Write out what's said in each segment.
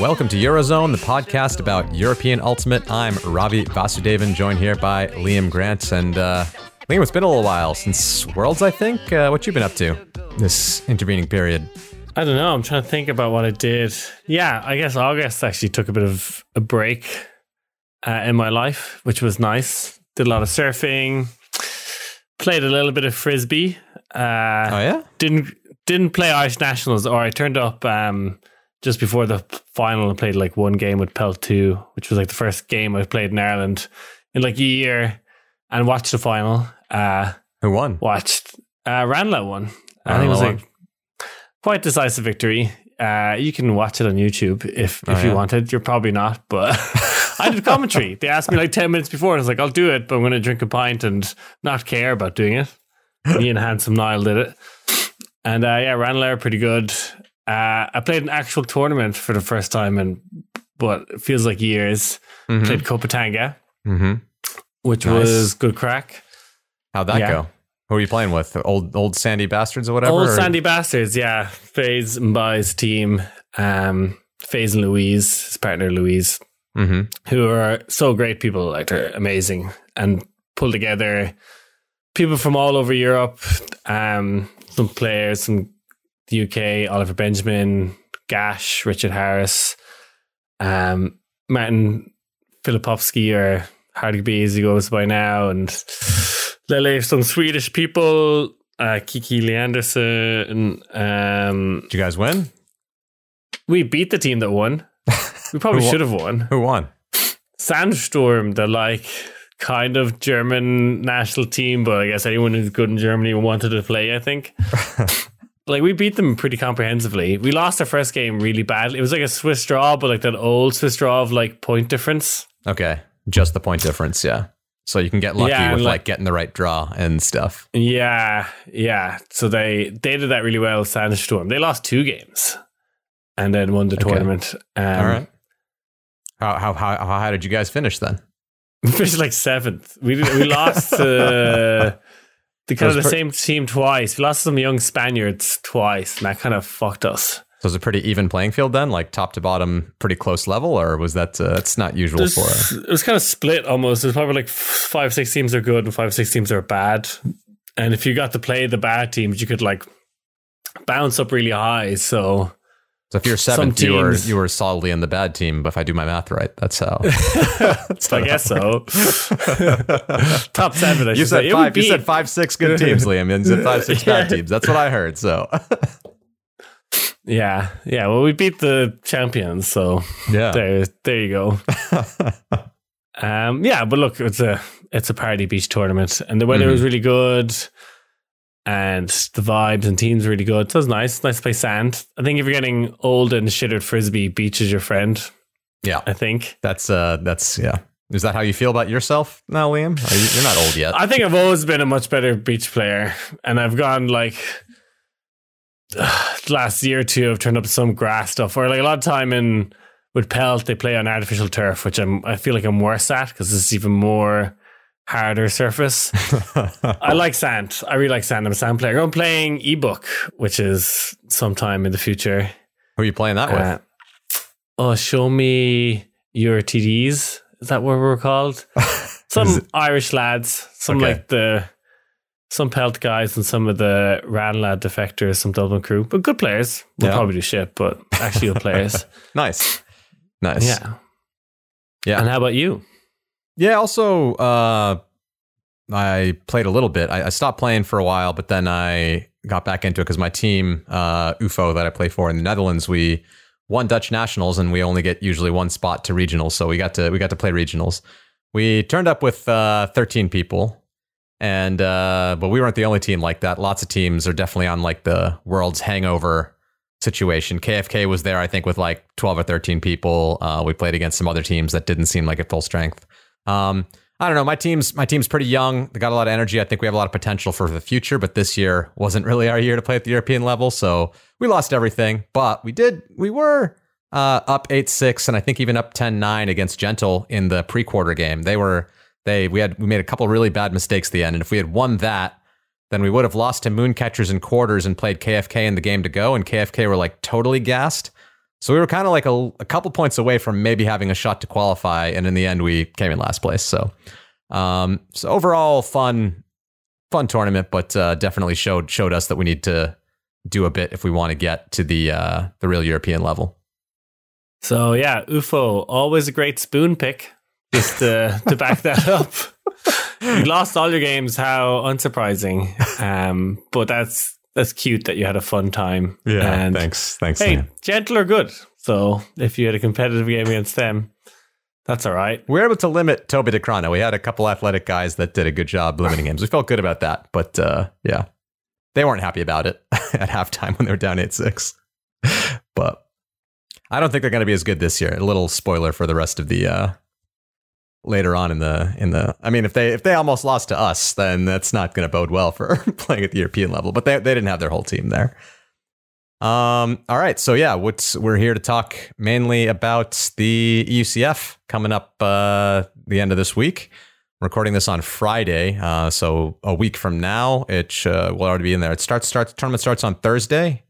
welcome to Eurozone, the podcast about European Ultimate. I'm Ravi Vasudevan, joined here by Liam Grant. And uh, Liam, it's been a little while since Worlds, I think. Uh, what you been up to this intervening period? I don't know. I'm trying to think about what I did. Yeah, I guess August actually took a bit of a break uh, in my life, which was nice. Did a lot of surfing, played a little bit of frisbee. Uh, oh yeah, didn't didn't play Irish nationals, or I turned up um, just before the final I played like one game with Pelt Two, which was like the first game I played in Ireland in like a year, and watched the final. Uh, Who won? Watched uh, won. I think it was like quite decisive victory. Uh, you can watch it on YouTube if Oh, if you yeah? wanted. You're probably not, but I did commentary. They asked me like ten minutes before, and I was like, "I'll do it," but I'm going to drink a pint and not care about doing it. Me and Handsome Niall did it, and uh, yeah, Ranelagh are pretty good. Uh, I played an actual tournament for the first time in what it feels like years. Mhm. Played Copatanga, Mm-hmm. which Nice. was good crack. How'd that Yeah. go? Who are you playing with? Old old sandy bastards or whatever? Old or- Sandy Bastards, yeah. Faze Mbai's team, um, Faze and Louise, his partner Louise, Mhm. who are so great people. Like they're amazing and pull together people from all over Europe. Um, some players from the UK, Oliver Benjamin, Gash, Richard Harris, um, Martin Filipovsky or Hardy B as he goes by now, and Lele, some Swedish people, uh, Kiki Leanderson. Um, Did you guys win? we beat the team that won. We probably should have won. Who won? Sandstorm, the like kind of German national team, but I guess anyone who's good in Germany wanted to play, I think. like we beat them pretty comprehensively. We lost our first game really badly. It was like a Swiss draw, but like that old Swiss draw of like point difference. Okay, just the point difference. Yeah, so you can get lucky Yeah, with like, like- getting the right draw and stuff. Yeah, yeah. So they they did that really well, Sandstorm. They lost two games and then won the Okay. tournament. Um, All right. How how how how high did you guys finish then? We finished like seventh. We we lost to the kind of the per- same team twice. We lost some young Spaniards twice, and that kind of fucked us. So it was a pretty even playing field then, like top to bottom, pretty close level, or was that uh, that's not usual There's- for? It was kind of split almost. There's probably like five, six teams are good and five, six teams are bad. And if you got to play the bad teams, you could like bounce up really high. So So if you're seventh, you were you were solidly in the bad team. But if I do my math right, that's how. I guess so. Top seven. I you said say. Five. You said five, six good teams, Liam, and you said five, six bad teams. That's what I heard. So Yeah, yeah. Well, we beat the champions, so yeah, there, there you go. Um, yeah, but look, it's a it's a party beach tournament, and the weather Mhm. was really good, and the vibes and teams really good. So it was nice. Nice to play sand. I think if you're getting old and shittered frisbee, beach is your friend. yeah. I think. That's uh, that's yeah. Is that how you feel about yourself now, Liam? Are you, you're not old yet. I think I've always been a much better beach player, and I've gone like last year or two. I've turned up some grass stuff, or like a lot of time in with Pelt, they play on artificial turf, which I'm I feel like I'm worse at because it's even more harder surface. I like sand. I really like sand. I'm a sand player. I'm playing EBUC, which is sometime in the future. Who are you playing that with? Uh, oh, show me your TDs. Is that what we're called? Some Irish lads, some Okay. like the some Pelt guys, and some of the Ranelagh defectors, some Dublin crew, but good players. We'll Yeah. probably do shit, but actually good players. nice, nice. yeah, Yeah. And how about you? Yeah, also, uh, I played a little bit. I, I stopped playing for a while, but then I got back into it because my team, uh, UFO, that I play for in the Netherlands, we won Dutch nationals, and we only get usually one spot to regionals. So we got to we got to play regionals. We turned up with uh, 13 people, and uh, but we weren't the only team like that. Lots of teams are definitely on like the world's hangover situation. KFK was there, I think, with like 12 or 13 people. Uh, we played against some other teams that didn't seem like at full strength. Um, I don't know. My team's my team's pretty young. They got a lot of energy. I think we have a lot of potential for the future. But this year wasn't really our year to play at the European level, so we lost everything. But we did. We were uh, up eight six, and I think even up 10-9 against Gentle in the pre quarter game. They were they we had we made a couple really bad mistakes at the end, and if we had won that, then we would have lost to Mooncatchers in quarters and played KFK in the game to go, and KFK were like totally gassed. So we were kind of like a, a couple points away from maybe having a shot to qualify, and in the end, we came in last place. So, um, so overall, fun, fun tournament, but uh, definitely showed showed us that we need to do a bit if we want to get to the uh, the real European level. So yeah, UFO always a great spoon pick. Just to, to back that up, you lost all your games. How unsurprising! Um, but that's that's cute that you had a fun time. Yeah, and thanks, thanks. Hey, man. gentle or good. So if you had a competitive game against them, that's all right. We were able to limit Toby DeCrano. We had a couple athletic guys that did a good job limiting him. So we felt good about that. But uh, yeah, they weren't happy about it at halftime when they were down 8 6. But I don't think they're going to be as good this year. A little spoiler for the rest of the uh, later on in the in the. I mean, if they if they almost lost to us, then that's not going to bode well for playing at the European level. But they they didn't have their whole team there. Um. All right. So yeah, what's we're here to talk mainly about the UCF coming up uh, the end of this week. recording this on Friday, uh, so a week from now, it uh, will already be in there. It starts starts tournament starts on Thursday,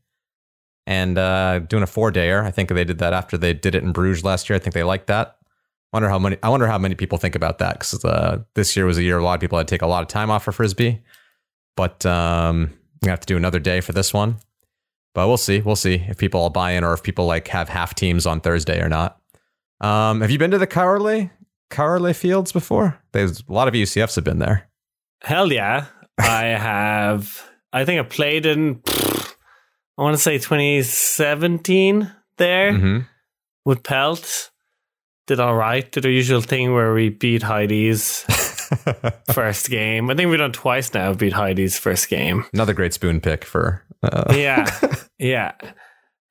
and uh, doing a four dayer. I think they did that after they did it in Bruges last year. I think they liked that. Wonder how many. I wonder how many people think about that because uh, this year was a year a lot of people had to take a lot of time off for frisbee, but um, we have to do another day for this one. But we'll see. We'll see if people all buy in or if people like have half teams on Thursday or not. Um, have you been to the Caorle Caorle Fields before? There's a lot of UCFs have been there. Hell yeah, I have. I think I played in. I want to say 2017 there Mm-hmm. with Pelt. Did all right. Did our usual thing where we beat Heidi's first game. I think we've done twice now. Beat Heidi's first game. Another great spoon pick for. Uh, yeah, yeah.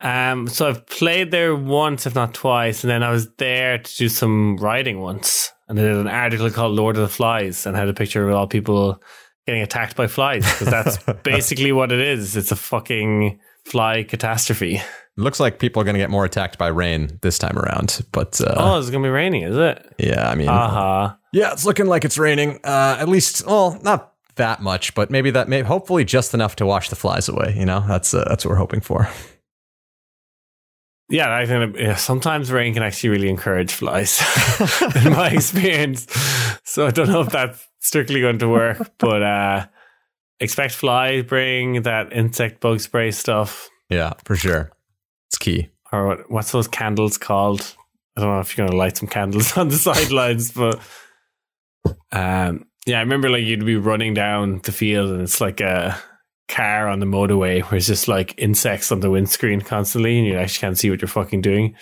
Um, so I've played there once, if not twice, and then I was there to do some writing once, and I did an article called "Lord of the Flies" and had a picture of all people getting attacked by flies because that's basically what it is. It's a fucking fly catastrophe. Looks like people are going to get more attacked by rain this time around. But uh, oh, it's gonna be raining, is it? yeah, I mean, Uh-huh. yeah, it's looking like it's raining. Uh, at least, well, not that much, but maybe that, may hopefully, just enough to wash the flies away. You know, that's uh, that's what we're hoping for. Yeah, I think yeah, sometimes rain can actually really encourage flies, in my experience. So I don't know if that's strictly going to work, but uh, expect fly bring that insect bug spray stuff, Yeah, for sure, it's key. or what, what's those candles called? I don't know if you're going to light some candles on the sidelines, but um, yeah, I remember like you'd be running down the field and it's like a car on the motorway where it's just like insects on the windscreen constantly and you actually can't see what you're fucking doing.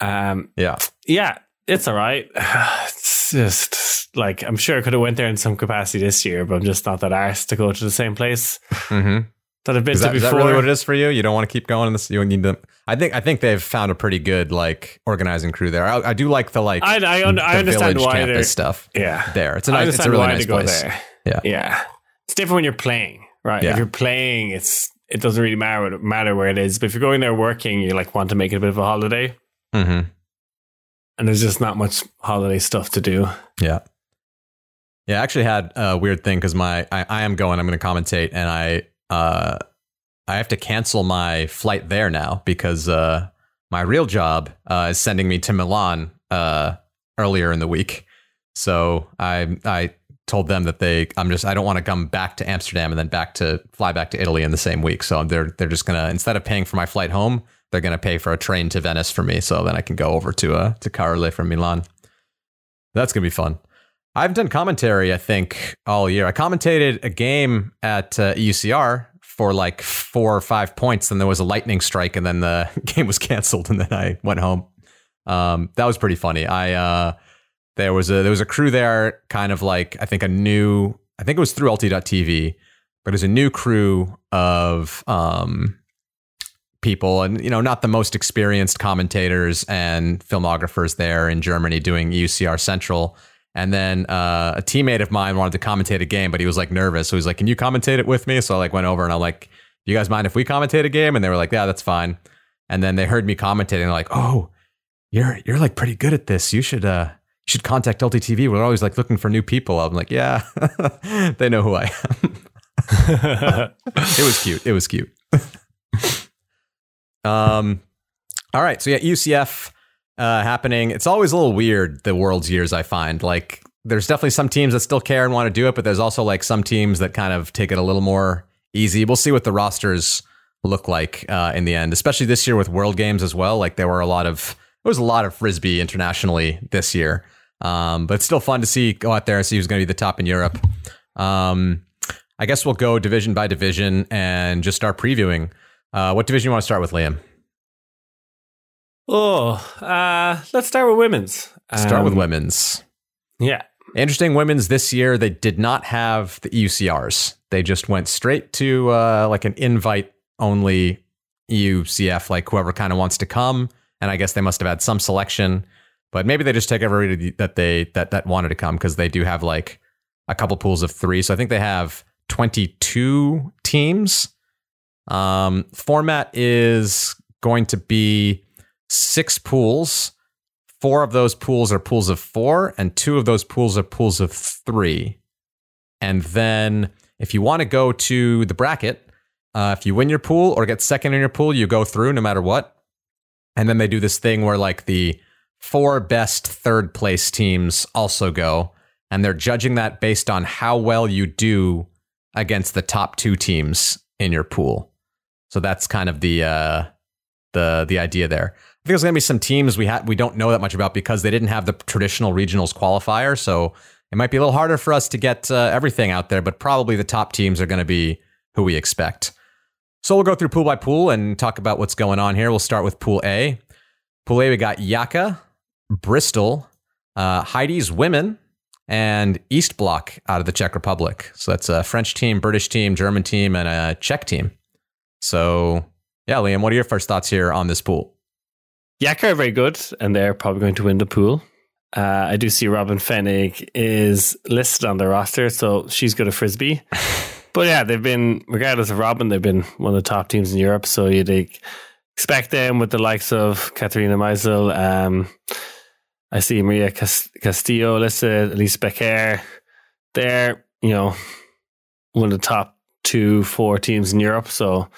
Um, Yeah, yeah, it's all right. It's just like I'm sure I could have went there in some capacity this year, but I'm just not that arsed to go to the same place mm-hmm. That I've been Is, to that, is before. that really what it is for you? You don't want to keep going this. You need to. I think I think they've found a pretty good like organizing crew there. I, I do like the like I, I, un- I understand why campus stuff yeah. there. It's a nice. It's a really nice place. there. Yeah. yeah. It's different when you're playing, right? Yeah. If you're playing, it's it doesn't really matter matter where it is. But if you're going there working, you like want to make it a bit of a holiday, Mm-hmm. and there's just not much holiday stuff to do. Yeah. Yeah, I actually had a weird thing because my I, I am going. I'm going to commentate, and I uh I have to cancel my flight there now because uh my real job uh, is sending me to Milan uh earlier in the week. So I I told them that they I'm just I don't want to come back to Amsterdam and then back to fly back to Italy in the same week. So they're they're just gonna instead of paying for my flight home, they're gonna pay for a train to Venice for me. So then I can go over to uh to Caorle from Milan. That's gonna be fun. I've done commentary, I think, all year. I commentated a game at uh, EUCR for like four or five points. Then there was a lightning strike, and then the game was canceled, and then I went home. Um, that was pretty funny. I uh, there was a there was a crew there, kind of like I think a new. I think it was through LT.TV, but it was a new crew of um, people, and you know, not the most experienced commentators and filmographers there in Germany doing UCR Central. And then uh, a teammate of mine wanted to commentate a game, but he was like nervous. So he's like, "Can you commentate it with me?" So I like went over and I'm like, "Do you guys mind if we commentate a game?" And they were like, "Yeah, that's fine." And then they heard me commentating. They're like, "Oh, you're you're like pretty good at this. You should uh you should contact LTTV. We're always like looking for new people." I'm like, "Yeah, they know who I am." it was cute. It was cute. um, All right, so yeah, UCF uh, happening. It's always a little weird the World's Years. I find like there's definitely some teams that still care and want to do it, but there's also like some teams that kind of take it a little more easy. We'll see what the rosters look like uh, in the end, especially this year with World Games as well. Like there were a lot of there was a lot of frisbee internationally this year, um, but it's still fun to see go out there and see who's going to be the top in Europe. Um, I guess we'll go division by division and just start previewing. Uh, what division you want to start with, Liam? Oh, uh, let's start with women's. Start with um, women's. Yeah. Interesting women's this year, they did not have the EUCRs. They just went straight to uh, like an invite only EUCF, like whoever kind of wants to come. And I guess they must have had some selection, but maybe they just take everybody that they that that wanted to come because they do have like a couple pools of three. So I think they have 22 teams. Um, format is going to be six pools. Four of those pools are pools of four, and two of those pools are pools of three. And then if you want to go to the bracket, uh, if you win your pool or get second in your pool, you go through no matter what. And then they do this thing where like the four best third place teams also go, and they're judging that based on how well you do against the top two teams in your pool. So that's kind of the uh, the the idea there. I think there's going to be some teams we had we don't know that much about because they didn't have the traditional regionals qualifier. So it might be a little harder for us to get uh, everything out there, but probably the top teams are going to be who we expect. So we'll go through pool by pool and talk about what's going on here. We'll start with Pool A. Pool A, we got Yaka, Bristol, uh, Heidi's Women, and East Block out of the Czech Republic. So that's a French team, British team, German team, and a Czech team. So yeah, Liam, what are your first thoughts here on this pool? Yaka are very good, and they're probably going to win the pool. Uh, I do see Robin Fennig is listed on the roster, so she's good at frisbee. but yeah, they've been, regardless of Robin, they've been one of the top teams in Europe. So you'd expect them with the likes of Katharina Meisel. Um, I see Maria Castillo listed, Elise Becker. They're, you know, one of the top two, four teams in Europe. So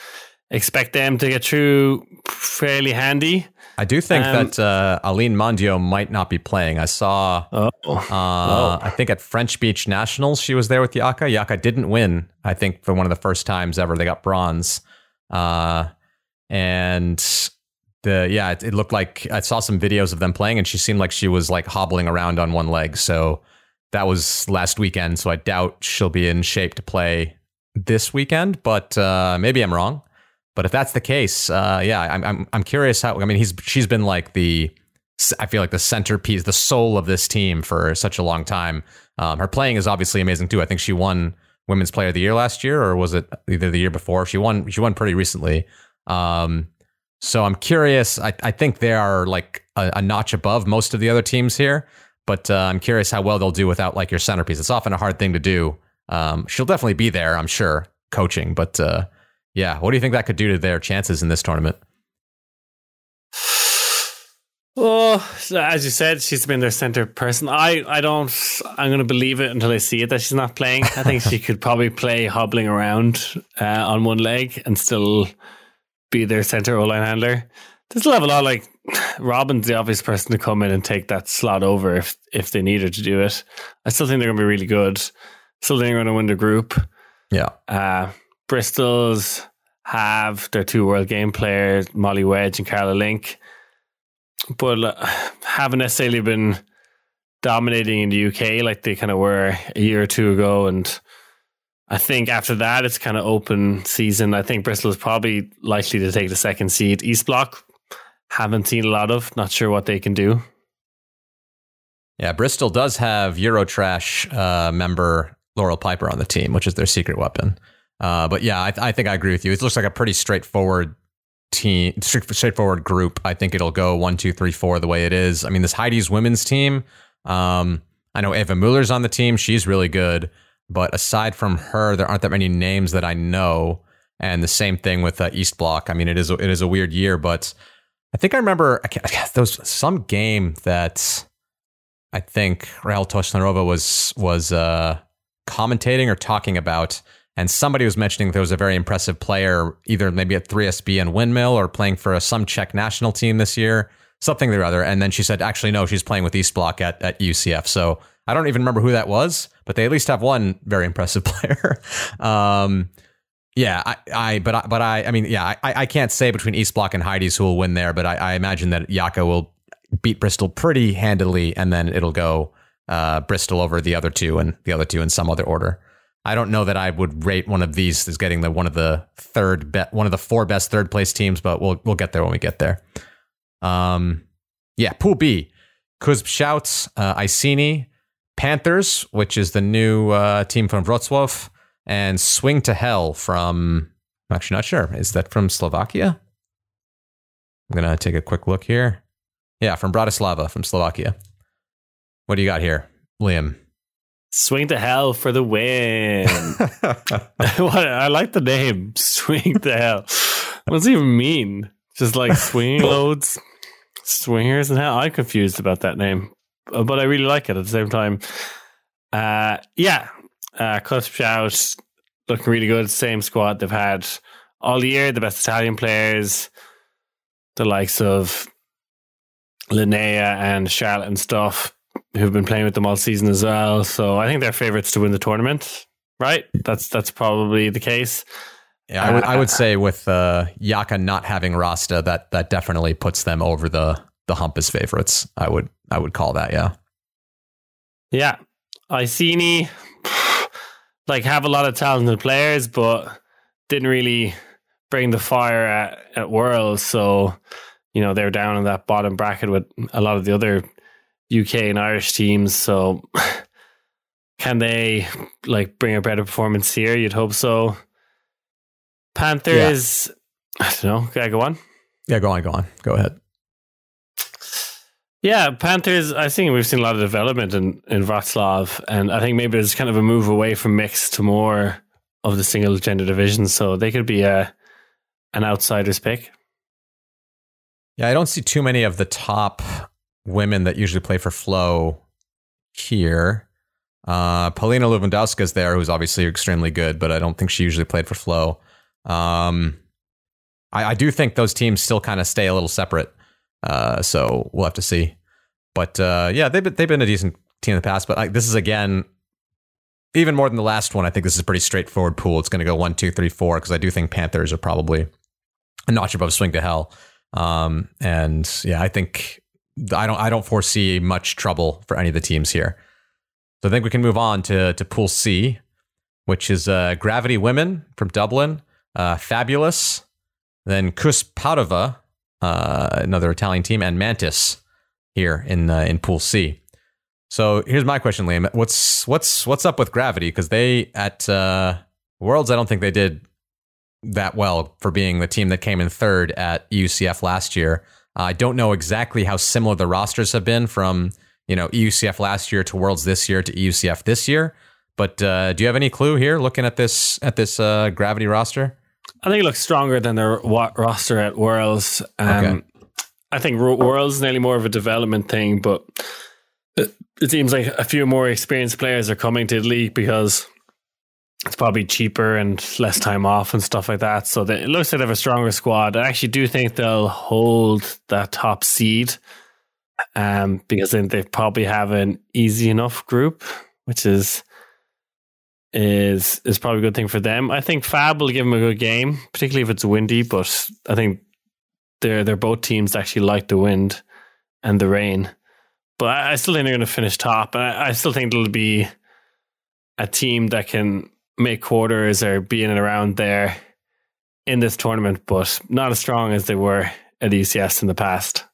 expect them to get through fairly handy. I do think um, that uh, Aline Mondio might not be playing. I saw, oh, uh, oh. I think at French Beach Nationals, she was there with Yaka. Yaka didn't win, I think, for one of the first times ever. They got bronze. Uh, and the yeah, it, it, looked like I saw some videos of them playing, and she seemed like she was like hobbling around on one leg. So that was last weekend. So I doubt she'll be in shape to play this weekend, but uh, maybe I'm wrong. But if that's the case, uh, yeah, I'm, I'm I'm curious how. I mean, he's she's been like the I feel like the centerpiece, the soul of this team for such a long time. Um, her playing is obviously amazing too. I think she won Women's Player of the Year last year, or was it either the year before? She won. She won pretty recently. Um, so I'm curious. I, I think they are like a, a, notch above most of the other teams here, but uh, I'm curious how well they'll do without like your centerpiece. It's often a hard thing to do. Um, she'll definitely be there, I'm sure, coaching, but uh, yeah, what do you think that could do to their chances in this tournament? Oh, as you said, she's been their center person. I, I don't. I'm going to believe it until I see it that she's not playing. I think she could probably play hobbling around uh, on one leg and still be their center O line handler. There's a level of like Robin's the obvious person to come in and take that slot over if if they needed to do it. I still think they're going to be really good. Still think they're going to win the group. Yeah. Uh, Bristol's have their two world game players, Molly Wedge and Carla Link, but uh, haven't necessarily been dominating in the UK like they kind of were a year or two ago. And I think after that, it's kind of open season. I think Bristol is probably likely to take the second seed. East Block, haven't seen a lot of, not sure what they can do. Yeah, Bristol does have Eurotrash uh, member Laurel Piper on the team, which is their secret weapon. Uh, but yeah, I, I, think I agree with you. It looks like a pretty straightforward team, straightforward group. I think it'll go one, two, three, four the way it is. I mean, this Heidi's women's team. Um, I know Eva Mueller's on the team. She's really good. But aside from her, there aren't that many names that I know. And the same thing with uh, East Block. I mean, it is it is a weird year, but I think I remember there was some game that I think Rael Toshnarova was was uh, commentating or talking about and somebody was mentioning there was a very impressive player, either maybe at 3SB and Windmill or playing for a, some Czech national team this year, something or other. And then she said, actually, no, she's playing with East Block at, at UCF. So I don't even remember who that was, but they at least have one very impressive player. um, yeah, I, I, but I, but I, I mean, yeah, I, I can't say between East Block and Heidi's who will win there, but I, I imagine that Yaka will beat Bristol pretty handily, and then it'll go uh, Bristol over the other two, and the other two in some other order. I don't know that I would rate one of these as getting the one of the third bet, one of the four best third place teams, but we'll we'll get there when we get there. Um, yeah, Pool B, CUSB Shouts, uh, Iceni, Panthers, which is the new uh, team from Wrocław, and Swing to Hell from. I'm actually not sure. Is that from Slovakia? I'm gonna take a quick look here. Yeah, from Bratislava, from Slovakia. What do you got here, Liam? Swing to hell for the win. what, I like the name. Swing to hell. What does it even mean? Just like swinging loads, swingers and hell. I'm confused about that name, uh, but I really like it at the same time. Uh, yeah, uh, CUSB Shout looking really good. Same squad they've had all year. The best Italian players, the likes of Linnea and Charlotte and stuff who've been playing with them all season as well. So I think they're favorites to win the tournament. Right? That's that's probably the case. Yeah, I would I would say with uh, Yaka not having Rasta, that that definitely puts them over the the hump as favorites. I would I would call that. Yeah. Yeah, Iceni like have a lot of talented players, but didn't really bring the fire at, at Worlds. So you know they're down in that bottom bracket with a lot of the other UK and Irish teams. So can they like bring a better performance here? You'd hope so. Panthers, yeah. I don't know. Can I go on? Yeah, go on, go on. Go ahead. Yeah, Panthers, I think we've seen a lot of development in, in Wroclaw, and I think maybe there's kind of a move away from mixed to more of the single gender division, so they could be a an outsider's pick. Yeah, I don't see too many of the top women that usually play for Flow here. Uh, Paulina Lewandowska is there, who's obviously extremely good, but I don't think she usually played for Flow. Um, I, I, do think those teams still kind of stay a little separate. Uh, so we'll have to see. But uh, yeah, they've been, they've been a decent team in the past. But like, this is again, even more than the last one. I think this is a pretty straightforward pool. It's going to go one, two, three, four because I do think Panthers are probably a notch above Swing to Hell. Um, and yeah, I think I don't I don't foresee much trouble for any of the teams here. So I think we can move on to to Pool C, which is uh, Gravity Women from Dublin, uh, Fabulous, then CUS Padova, uh, another Italian team, and Mantis here in uh, in Pool C. So here's my question, Liam. What's what's what's up with Gravity? Because they at uh, Worlds, I don't think they did that well for being the team that came in third at UCF last year. I don't know exactly how similar the rosters have been from you know EUCF last year to Worlds this year to EUCF this year. But uh, do you have any clue here, looking at this at this uh, Gravity roster? I think it looks stronger than their roster at Worlds. Um, okay. I think Worlds is nearly more of a development thing, but it, it seems like a few more experienced players are coming to the league because it's probably cheaper and less time off and stuff like that. So they, it looks like they have a stronger squad. I actually do think they'll hold that top seed um, because then they probably have an easy enough group, which is is is probably a good thing for them. I think Fab will give them a good game, particularly if it's windy. But I think they're they're both teams actually like the wind and the rain. But I, I still think they're going to finish top, and I, I still think it'll be a team that can make quarters or be in and around there in this tournament, but not as strong as they were at ECS in the past.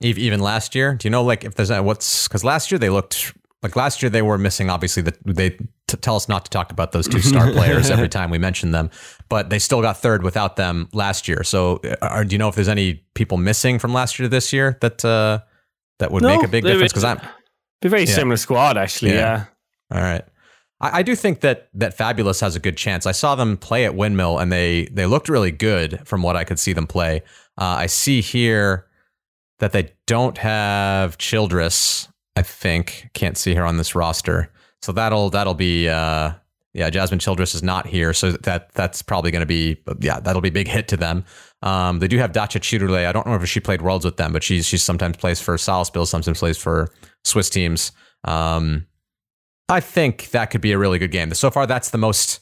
Even last year, do you know like if there's a, what's because last year they looked like last year they were missing obviously that they t- tell us not to talk about those two star players every time we mention them, but they still got third without them last year. So uh, are, do you know if there's any people missing from last year to this year that uh, that would no, make a big difference? Because I'm be very yeah. similar squad actually. Yeah. yeah. All right. I, I do think that that Fabulous has a good chance. I saw them play at Windmill, and they they looked really good from what I could see them play. Uh, I see here that they don't have Childress. I think can't see her on this roster, so that'll that'll be uh, yeah, Jasmine Childress is not here, so that that's probably going to be yeah, that'll be a big hit to them. Um, they do have Dacia Chirule. I don't remember if she played Worlds with them, but she's she sometimes plays for Salisbury, sometimes plays for Swiss teams. Um, I think that could be a really good game. So far, that's the most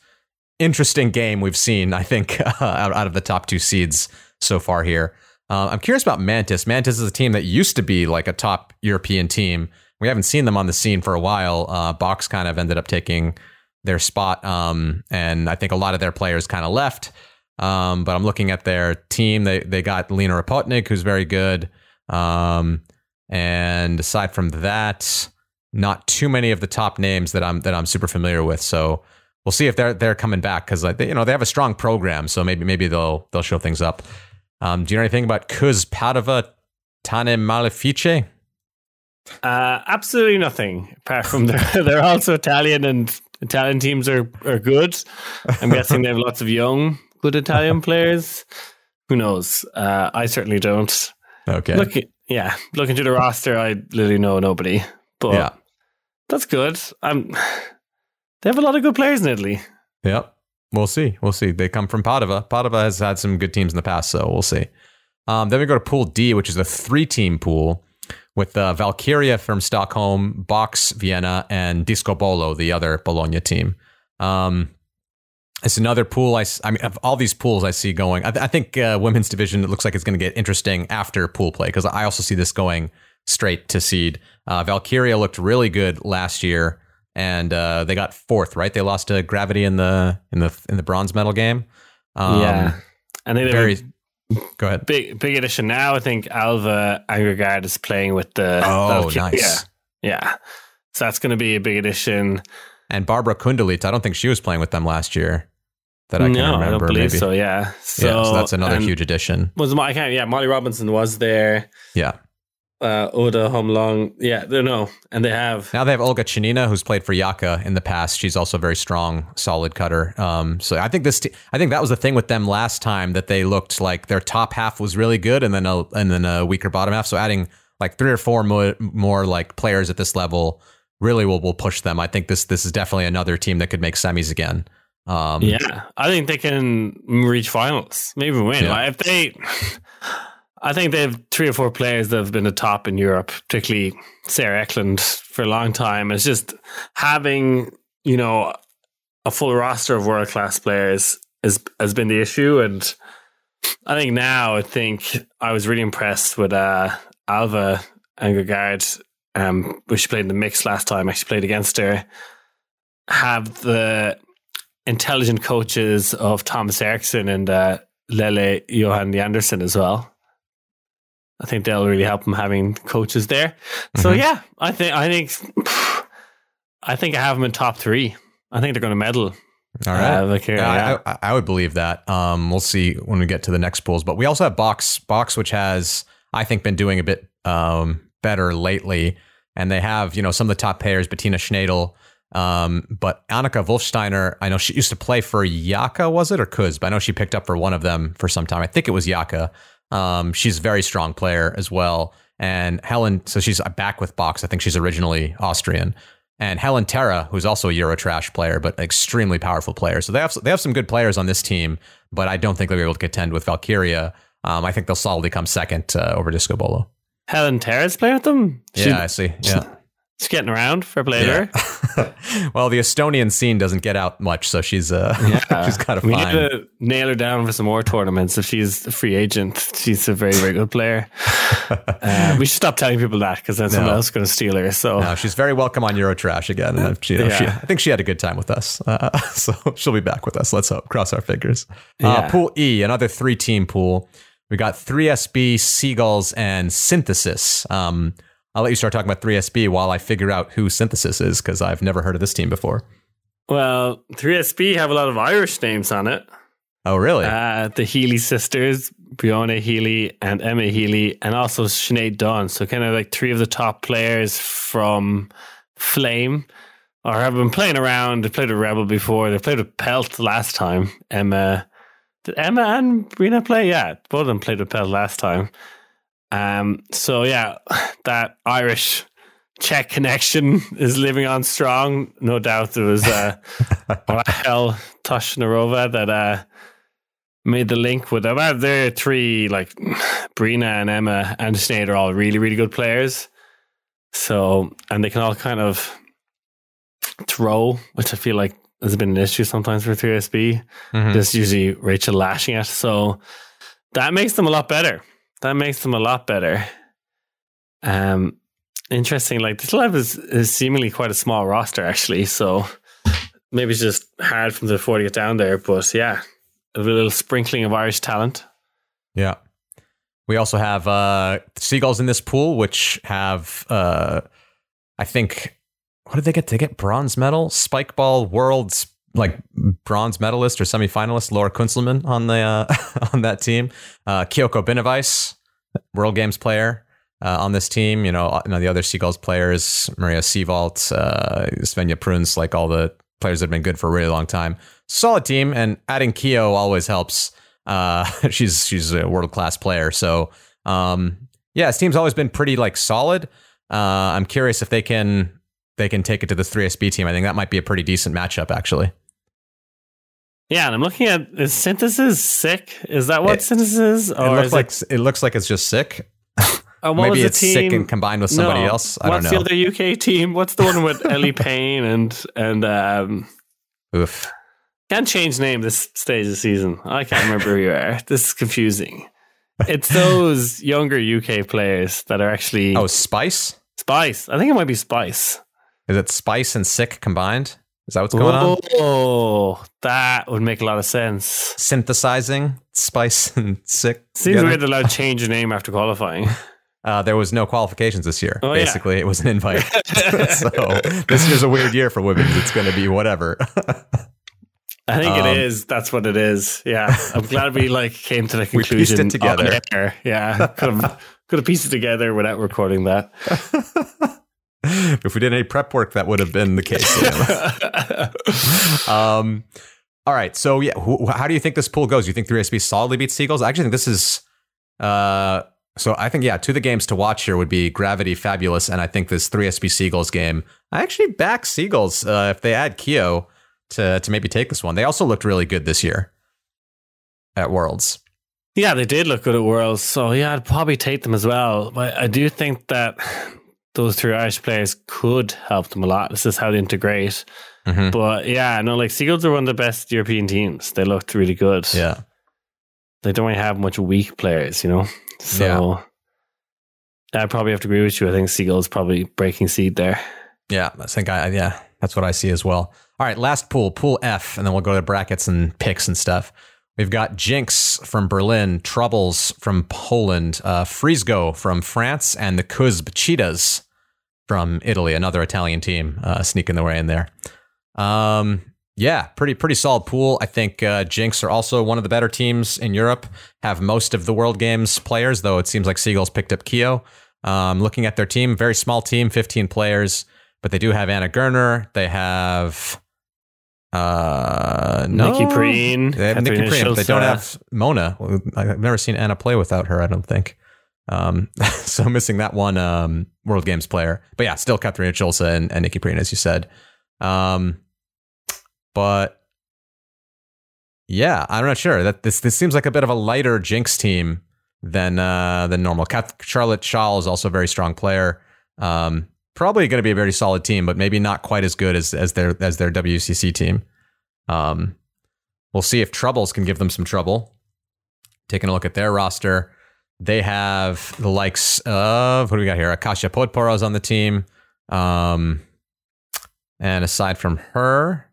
interesting game we've seen. I think uh, out, of the top two seeds so far here. Uh, I'm curious about Mantis. Mantis is a team that used to be like a top European team. We haven't seen them on the scene for a while. Uh, Box kind of ended up taking their spot, um, and I think a lot of their players kind of left. Um, but I'm looking at their team. They they got Lena Rapotnik, who's very good. Um, and aside from that, not too many of the top names that I'm that I'm super familiar with. So we'll see if they're they're coming back because like they, you know they have a strong program. So maybe maybe they'll they'll show things up. Um, do you know anything about CUS Padova Tane Malefice? Uh, absolutely nothing apart from they're, they're also Italian and Italian teams are, are good. I'm guessing they have lots of young good Italian players. Who knows? Uh, I certainly don't. Okay. Look, yeah, looking to the roster, I literally know nobody. But yeah. That's good. I'm. They have a lot of good players in Italy. Yep. We'll see. We'll see. They come from Padova. Padova has had some good teams in the past, so we'll see. Um, then we go to Pool D, which is a three-team pool with uh, Valkyria from Stockholm, Box Vienna, and Disco Bolo, the other Bologna team. Um, it's another pool. I, I mean, of all these pools I see going, I, th- I think uh, women's division. It looks like it's going to get interesting after pool play because I also see this going straight to seed. Uh, Valkyria looked really good last year, and uh, they got fourth. Right, they lost to Gravity in the in the in the bronze medal game. Um, yeah, and they very. Go ahead. Big big addition now. I think Alva Angergaard is playing with the. Oh, Valkyria. nice. Yeah, so that's going to be a big addition. And Barbara Kundalit, I don't think she was playing with them last year that I can no, remember. I don't believe maybe. so. Yeah, so, yeah, so that's another huge addition. Was I can't, yeah, Molly Robinson was there. Yeah. Uh, Oda Homlong, yeah, they know, and they have now they have Olga Chanina, who's played for Yaka in the past. She's also a very strong, solid cutter. Um, so I think this, t- I think that was the thing with them last time that they looked like their top half was really good, and then a and then a weaker bottom half. So adding like three or four more, more like players at this level really will will push them. I think this this is definitely another team that could make semis again. Um, yeah, I think they can reach finals, maybe win. Yeah. Like if they, I think they have three or four players that have been the top in Europe, particularly Sarah Eklund for a long time. It's just having you know a full roster of world class players is has been the issue, and I think now I think I was really impressed with uh, Alva Angergaard. Um, which she played in the mix last time. I actually played against her. Have the intelligent coaches of Thomas Eriksson and uh, Lele Johan Anderson as well. I think they'll really help him having coaches there. Mm-hmm. So yeah, I think I think I think I have them in top three. I think they're going to medal. All right, uh, like here, yeah, I, I, I, would believe that. Um, we'll see when we get to the next pools, but we also have box box, which has I think been doing a bit um, better lately, and they have you know some of the top players, Bettina Schneidel, um, but Annika Wolfsteiner, I know she used to play for Yaka, was it or Kuz? But I know she picked up for one of them for some time. I think it was Yaka. Um, she's a very strong player as well. And Helen, so she's back with Box. I think she's originally Austrian. And Helen Terra, who's also a Eurotrash player, but extremely powerful player. So they have they have some good players on this team, but I don't think they'll be able to contend with Valkyria. Um, I think they'll solidly come second uh, over Disco Bolo. Helen Terra's playing with them. She, yeah, I see. Yeah, She's getting around for player. Yeah. well, the Estonian scene doesn't get out much, so she's uh, yeah. she's kind of we fine. need to nail her down for some more tournaments. If she's a free agent, she's a very very good player. uh, we should stop telling people that because then no. someone else is going to steal her. So no, she's very welcome on Eurotrash again. And you know, yeah. she, I think she had a good time with us, uh, so she'll be back with us. Let's hope. Cross our fingers. Uh, pool E, another three team pool. We got 3SB, Seagulls, and Synthesis. Um, I'll let you start talking about 3SB while I figure out who Synthesis is because I've never heard of this team before. Well, 3SB have a lot of Irish names on it. Oh, really? Uh, the Healy sisters, Brianna Healy and Emma Healy, and also Sinead Dunn. So, kind of like three of the top players from Flame or have been playing around. They played with Rebel before. They played with Pelt last time. Emma, did Emma and Brina play? Yeah, both of them played with Pelt last time. Um, so yeah, that Irish Czech connection is living on strong. No doubt there was uh, Rahel Toshnarova that uh, made the link with them. Uh, they're three, like Brina and Emma and Sinead are all really, really good players. So, and they can all kind of throw, which I feel like has been an issue sometimes for 3SB. Mhm. Just usually Rachel lashing it. So that makes them a lot better. That makes them a lot better. Um, interesting. Like this lab is, is seemingly quite a small roster, actually. So maybe it's just hard from the 40 get down there. But yeah, a little sprinkling of Irish talent. Yeah. We also have uh, seagulls in this pool, which have, uh, I think, what did they get? They get bronze medal, spike ball world's like bronze medalist or semifinalist, Laura Kunzelman on the uh, on that team. Uh, Kyoko Binovice, World Games player uh, on this team. You know, you know the other seagulls players, Maria Seavalt, uh, Svenja Pruns, like all the players that have been good for a really long time. Solid team, and adding Kyo always helps. Uh, she's she's a world class player. So um, yeah, this team's always been pretty like solid. Uh, I'm curious if they can they can take it to the 3SB team. I think that might be a pretty decent matchup actually. Yeah, and I'm looking at is synthesis sick? Is that what It- synthesis is? It looks like it, it looks like it's just sick. what Maybe it's team? sick and combined with somebody No. else. I What's don't know. the other UK team? What's the one with Ellie Payne and and um Oof. can't change name this stage of the season. I can't remember who you are. This is confusing. It's those younger UK players that are actually Oh, Spice. Spice. I think it might be Spice. Is it Spice and Sick combined? Is that what's going on? Oh, that would make a lot of sense. Synthesizing Spice and Sick. Seems together? weird to change your name after qualifying. Uh, there was no qualifications this year. Oh, yeah. Basically, it was an invite. so this year's a weird year for women. It's going to be whatever. I think Um, it is. That's what it is. Yeah, I'm glad we like came to the conclusion. We pieced it together. Yeah, could have could have pieced it together without recording that. if we did any prep work, that would have been the case. um, all right. So yeah, who, how do you think this pool goes? You think 3SB solidly beats Seagulls? I actually think this is. Uh, so I think yeah, two of the games to watch here would be Gravity, Fabulous, and I think this 3SB Seagulls game. I actually back Seagulls uh, if they add Kyo to to maybe take this one. They also looked really good this year at Worlds. yeah, they did look good at Worlds, so yeah, I'd probably take them as well. But I do think that those three Irish players could help them a lot. This is how they integrate. Mhm. But yeah, no, like Seagulls are one of the best European teams. They looked really good. Yeah. They don't really have much weak players, you know. So I probably have to agree with you. I think Seagulls probably breaking seed there. Yeah, I think I yeah, that's what I see as well. All right, last pool, pool F, and then we'll go to brackets and picks and stuff. We've got Jinx from Berlin, Troubles from Poland, uh, Frisgo from France, and the CUSB Cheetahs from Italy, another Italian team uh, sneaking their way in there. Um, yeah, pretty pretty solid pool. I think uh, Jinx are also one of the better teams in Europe. Have most of the World Games players, though it seems like Seagulls picked up Kyo. Um, looking at their team, very small team, 15 players, but they do have Anna Gerner. They have uh, no, Nikki Preen, They have Nikki Preen. but They don't have Mona. I've never seen Anna play without her. I don't think. Um, so missing that one um, World Games player, but yeah, still Katarina Schulze and, and Nikki Preen, as you said. Um, but yeah, I'm not sure that this this seems like a bit of a lighter Jinx team than uh, than normal. Kath- Charlotte Shaw is also a very strong player. Um, probably going to be a very solid team, but maybe not quite as good as as their as their WCC team. Um, we'll see if Troubles can give them some trouble. Taking a look at their roster, they have the likes of what do we got here? Akasha Podporos on the team. Um, and aside from her,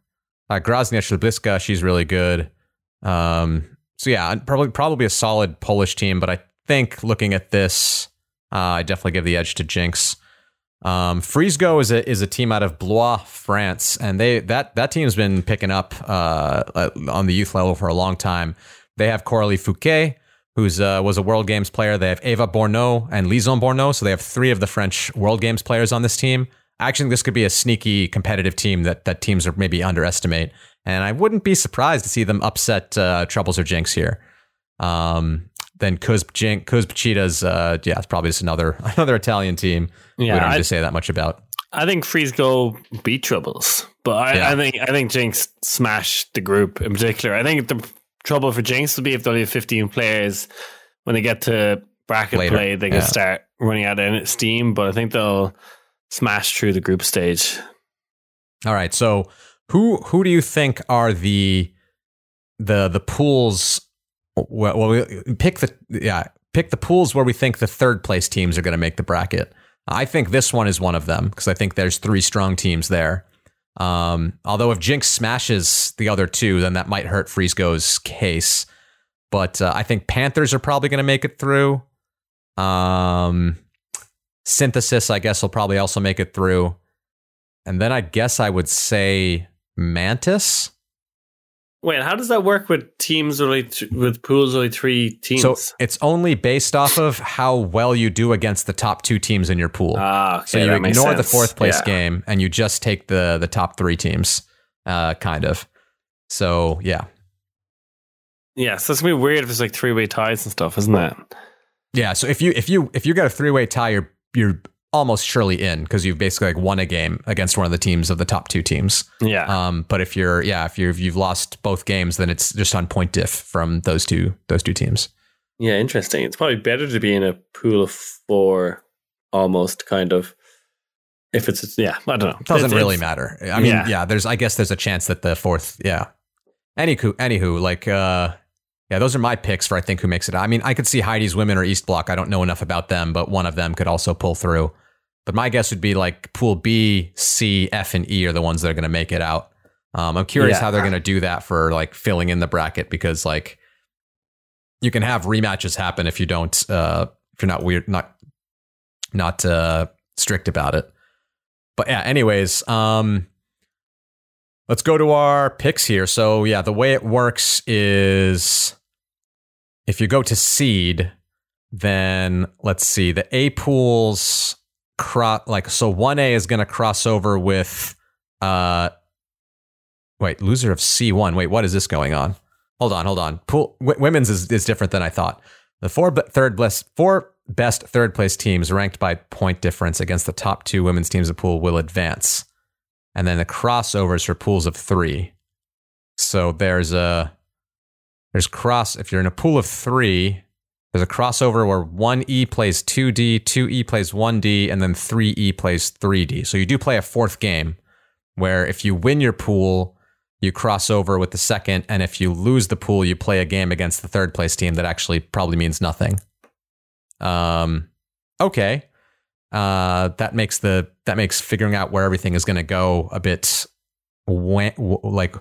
uh, Graznia she's really good. Um, so yeah, probably probably a solid Polish team, but I think looking at this, uh, I definitely give the edge to Jinx. Um, Frisgo is a is a team out of Blois, France, and they that that team's been picking up uh, uh, on the youth level for a long time. They have Coralie Fouquet, who's uh, was a World Games player. They have Eva Bourneau and Lison Bourneau, so they have three of the French World Games players on this team. I actually think this could be a sneaky competitive team that that teams are maybe underestimate, and I wouldn't be surprised to see them upset uh, Troubles or Jinx here. Um, then Cuz Cheetahs, uh, yeah, it's probably just another another Italian team. Yeah, we don't I, need to say that much about. I think Frisgo beat Troubles, but I, Yeah. I think I think Jinx smashed the group in particular. I think the trouble for Jinx will be if they only have 15 players. When they get to bracket Later, play, they can yeah. start running out of steam. But I think they'll smash through the group stage. All right, so who who do you think are the the the pools? Well, well we pick the yeah pick the pools where we think the third place teams are going to make the bracket. I think this one is one of them because I think there's three strong teams there. Um, although if Jinx smashes the other two, then that might hurt Frisgo's case. But uh, I think Panthers are probably going to make it through. Um, Synthesis, I guess, will probably also make it through. And then I guess I would say Mantis. Wait, how does that work with teams only th- with pools only three teams? So it's only based off of how well you do against the top two teams in your pool. ah, okay, so you ignore the fourth place Yeah. game and you just take the the top three teams, uh, kind of. So yeah, Yeah, so it's gonna be weird if it's like three way ties and stuff, isn't it? yeah. So if you if you if you get a three way tie, you're you're almost surely in because you've basically like won a game against one of the teams of the top two teams. Yeah. Um, but if you're yeah, if you're if you've lost both games, then it's just on point diff from those two those two teams. Yeah, interesting. It's probably better to be in a pool of four, almost kind of. If it's yeah, I don't know. It doesn't It's- really it's- matter. I mean, Yeah. yeah. there's I guess there's a chance that the fourth, yeah. Anywho, anywho, like uh yeah, those are my picks for I think who makes it. I mean, I could see Heidi's women or East Block. I don't know enough about them, but one of them could also pull through. But my guess would be like pool B, C, F, and E are the ones that are going to make it out. Um, I'm curious Yeah. how they're going to do that for like filling in the bracket because like you can have rematches happen if you don't uh if you're not weird not not uh strict about it. But yeah, anyways, um let's go to our picks here. So yeah, the way it works is if you go to seed, then let's see, the A pools cross like so 1A is going to cross over with uh wait, loser of C1. Wait, what is this going on? Hold on, hold on. Pool w- women's is, is different than I thought. The four be- third best four best third place teams ranked by point difference against the top two women's teams of pool will advance. And then the crossovers for pools of three. So there's a there's cross if you're in a pool of three, there's a crossover where one E plays 2D, two E plays 1D, and then three E plays 3D. So you do play a fourth game where if you win your pool, you cross over with the second, and if you lose the pool, you play a game against the third place team that actually probably means nothing. Um, okay, uh, that makes the that makes figuring out where everything is going to go a bit wa- w- like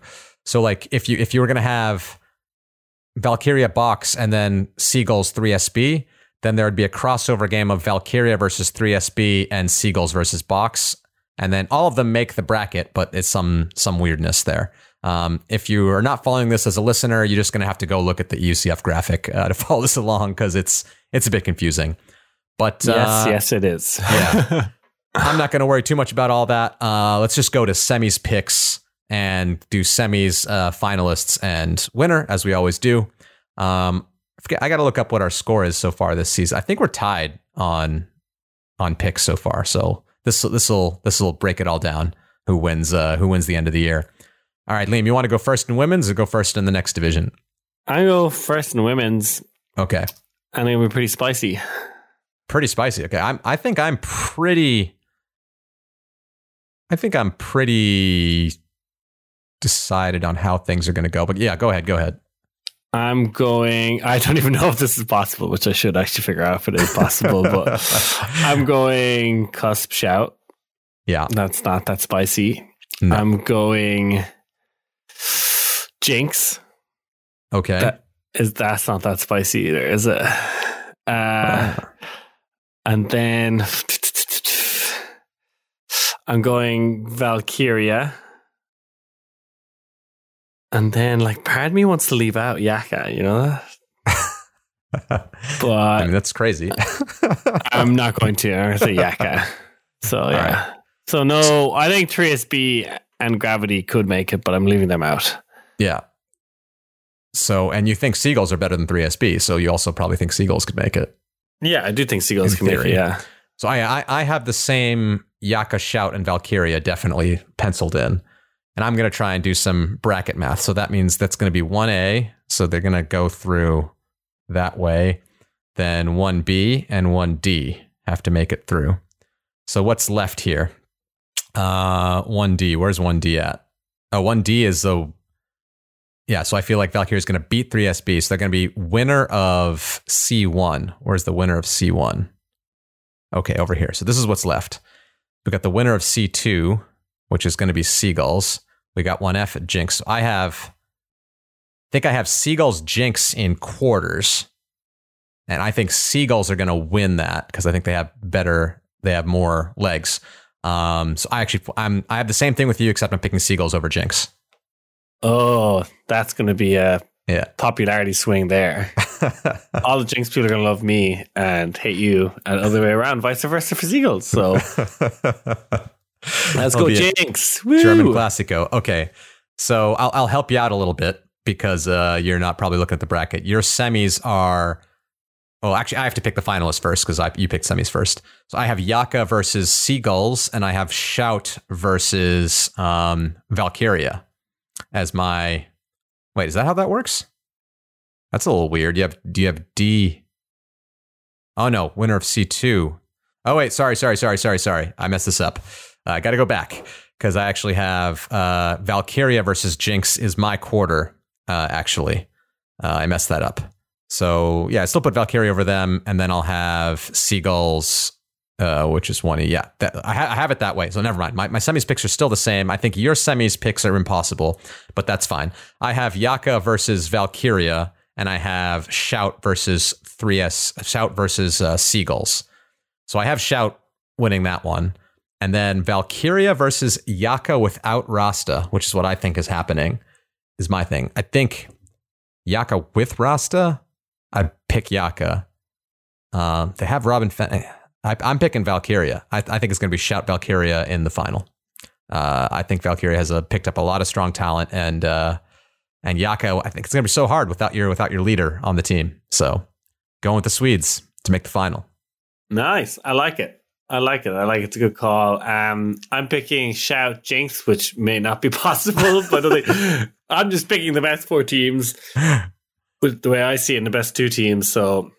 so. Like if you if you were going to have Valkyria box and then Seagulls three SB, then there would be a crossover game of Valkyria versus three SB and Seagulls versus box, and then all of them make the bracket, but it's some some weirdness there. Um, if you are not following this as a listener, you're just going to have to go look at the UCF graphic uh, to follow this along because it's it's a bit confusing. But Yes, uh, yes, it is. yeah. I'm not going to worry too much about all that. Uh, let's just go to semis picks and do semis, uh, finalists, and winner as we always do. Um, I forget, I got to look up what our score is so far this season. I think we're tied on on picks so far. So this this will this will break it all down. Who wins? Uh, who wins the end of the year? All right, Liam, you want to go first in women's or go first in the next division? I go first in women's, Okay, and it'll be pretty spicy. pretty spicy. Okay, I'm. I think I'm pretty. I think I'm pretty decided on how things are going to go. But yeah, go ahead. Go ahead. I'm going. I don't even know if this is possible, which I should actually figure out if it is possible. but I'm going CUSB Shout. Yeah. That's not that spicy. No. I'm going jinx. Okay. That is that's not that spicy either, is it? Uh, and then I'm going Valkyria. And then, like, part of me wants to leave out Yaka, you know? I But mean, that's crazy. I'm not going to. I'm going to say Yaka. So, yeah. So, no, I think 3SB and Gravity could make it, but I'm leaving them out. yeah. So, and you think Seagulls are better than 3SB. So you also probably think Seagulls could make it. Yeah, I do think Seagulls In can make it. Yeah. So I, I, I have the same Yaka, Shout, and Valkyria definitely penciled in. And I'm going to try and do some bracket math. So that means that's going to be 1A. So they're going to go through that way. Then 1B and 1D have to make it through. So what's left here? Uh, 1D. Where's 1D at? Oh, 1D is the. Yeah, so I feel like Valkyrie is going to beat 3SB. So they're going to be winner of C1. Where's the winner of C1? Okay, over here. So this is what's left. We've got the winner of C2, which is going to be Seagulls. We got 1F at Jinx. I have, I think I have Seagulls Jinx in quarters. And I think Seagulls are going to win that because I think they have better, they have more legs. Um, so I actually, I'm, I have the same thing with you, except I'm picking Seagulls over Jinx. Oh, that's going to be a Yeah. popularity swing there. All the Jinx people are going to love me and hate you, and other way around, vice versa for Seagulls. So let's go Jinx. German Classico. Okay. So I'll, I'll help you out a little bit because uh, you're not probably looking at the bracket. Your semis are. Oh, actually, I have to pick the finalists first because you picked semis first. So I have Yaka versus Seagulls, and I have Shout versus um, Valkyria as my. Wait, is that how that works? That's a little weird. You have do you have D? Oh no, winner of C two. Oh wait, sorry, sorry, sorry, sorry, sorry. I messed this up. Uh, I got to go back because I actually have uh, Valkyria versus Jinx is my quarter. Uh, actually, uh, I messed that up. So yeah, I still put Valkyria over them, and then I'll have Seagulls, uh, which is one. Yeah, that, I, ha- I have it that way. So never mind. My, my semis picks are still the same. I think your semis picks are impossible, but that's fine. I have Yaka versus Valkyria, and I have Shout versus 3S. Shout versus uh, Seagulls. So I have Shout winning that one. And then Valkyria versus Yaka without Rasta, which is what I think is happening, is my thing. I think Yaka with Rasta, I'd pick Yaka. Um, they have Robin. I, I'm picking Valkyria. I, I think it's going to be Shout Valkyria in the final. Uh, I think Valkyria has a, picked up a lot of strong talent, and uh, and Yaka. I think it's going to be so hard without your without your leader on the team. So going with the Swedes to make the final. Nice. I like it. I like it. I like it. It's a good call. Um, I'm picking Shout Jinx, which may not be possible, but I I'm just picking the best four teams with the way I see it, and the best two teams. So,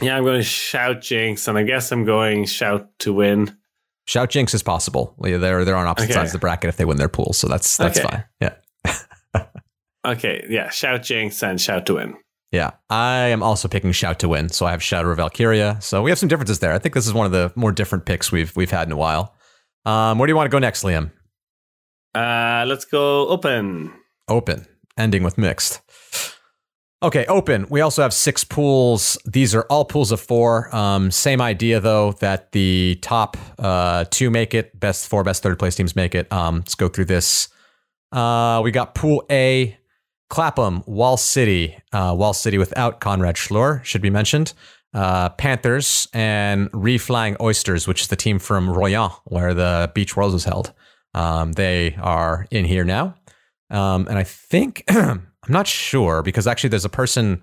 yeah, I'm going to Shout Jinx, and I guess I'm going Shout to win. Shout Jinx is possible. Yeah, They're they're on opposite Okay. sides of the bracket if they win their pool, so that's that's Okay. fine. Yeah. Okay, yeah, Shout Jinx and Shout to win. Yeah, I am also picking Shout to win, so I have Shout of Valkyria. So we have some differences there. I think this is one of the more different picks we've we've had in a while. Um, where do you want to go next, Liam? Uh, let's go open. Open, ending with mixed. Okay, open. We also have six pools. These are all pools of four. Um, same idea though that the top uh, two make it. Best four, best third place teams make it. Um, let's go through this. Uh, we got Pool A, Clapham, Wall City, uh, Wall City without Conrad Schlor should be mentioned. Uh, Panthers and Reflying Oysters, which is the team from Royan, where the Beach Worlds was held. Um, they are in here now. Um, and I think, I'm not sure because actually there's a person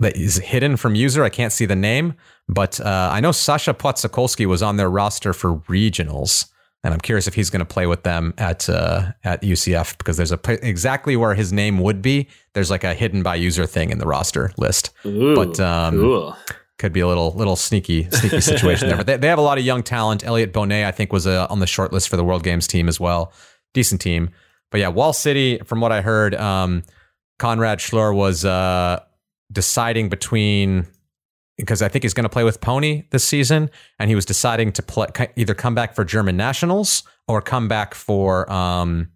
that is hidden from user. I can't see the name, but uh, I know Sasha Potsakolsky was on their roster for regionals. And I'm curious if he's going to play with them at uh, at UCF because there's a exactly where his name would be. There's like a hidden by user thing in the roster list. Ooh, But, um, cool. Could be a little little sneaky sneaky situation there. But they, they have a lot of young talent. Elliot Bonet, I think, was uh, on the short list for the World Games team as well. Decent team. But yeah, Wall City, from what I heard, um, Conrad Schlor was uh, deciding between because I think he's going to play with Pony this season, and he was deciding to play either come back for German nationals or come back for um,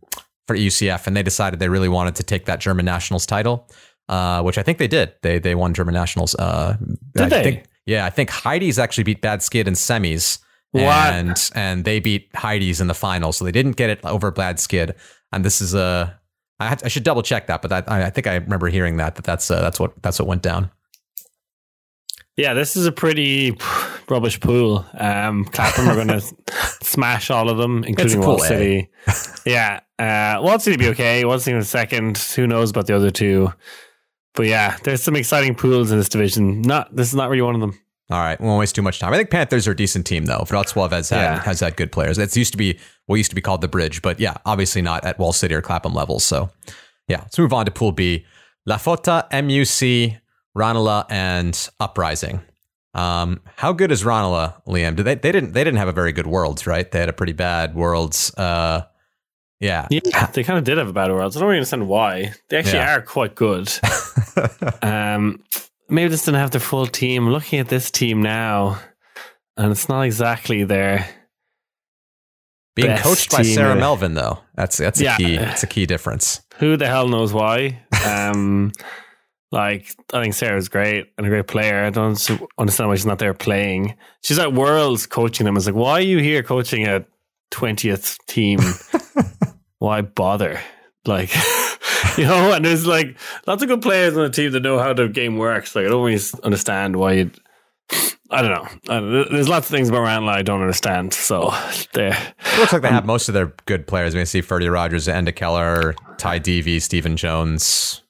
for UCF, and they decided they really wanted to take that German nationals title, uh, which I think they did. They they won German nationals. Uh, Did I they? Think, yeah, I think Heidi's actually beat Bad Skid in semis. What? And and they beat Heidi's in the final, so they didn't get it over Bad Skid. And this is a I, I should double check that, but that, I, I think I remember hearing that that that's uh, that's what that's what went down. Yeah, this is a pretty rubbish pool. Um, Clapham are going to smash all of them, including Wall A. City. yeah, Uh, Walt to be okay. Walt in second. Who knows about the other two? But yeah, there's some exciting pools in this division. Not this is not really one of them. All right, we won't waste too much time. I think Panthers are a decent team though. Wrocław has had Yeah. has had good players. It's used to be what used to be called the Bridge, but yeah, obviously not at Wall City or Clapham levels. So yeah, let's move on to Pool B. La Fota, MUC, Ranelagh, and Uprising. Um, how good is Ranelagh, Liam? Did they they didn't they didn't have a very good Worlds, right? They had a pretty bad Worlds. Uh, yeah. Yeah, they kind of did have a bad world. I don't really understand why. They actually Yeah. are quite good. um, maybe just didn't have their full team. I'm looking at this team now, and it's not exactly their. Being coached by Sarah Melvin, though, that's that's a Yeah. key. That's a key difference. Who the hell knows why? Um, like I think Sarah's great and a great player. I don't understand why she's not there playing. She's at Worlds coaching them. It's like, why are you here coaching a twentieth team? why bother? Like, you know, and there's like lots of good players on the team that know how the game works. Like, I don't really understand why you'd. I don't know. I don't. There's lots of things about Ranelagh I don't understand. So there. It looks like they um, have most of their good players. I mean, I see Ferdy Rogers, Enda Keller, Ty Deavy, Stephen Jones,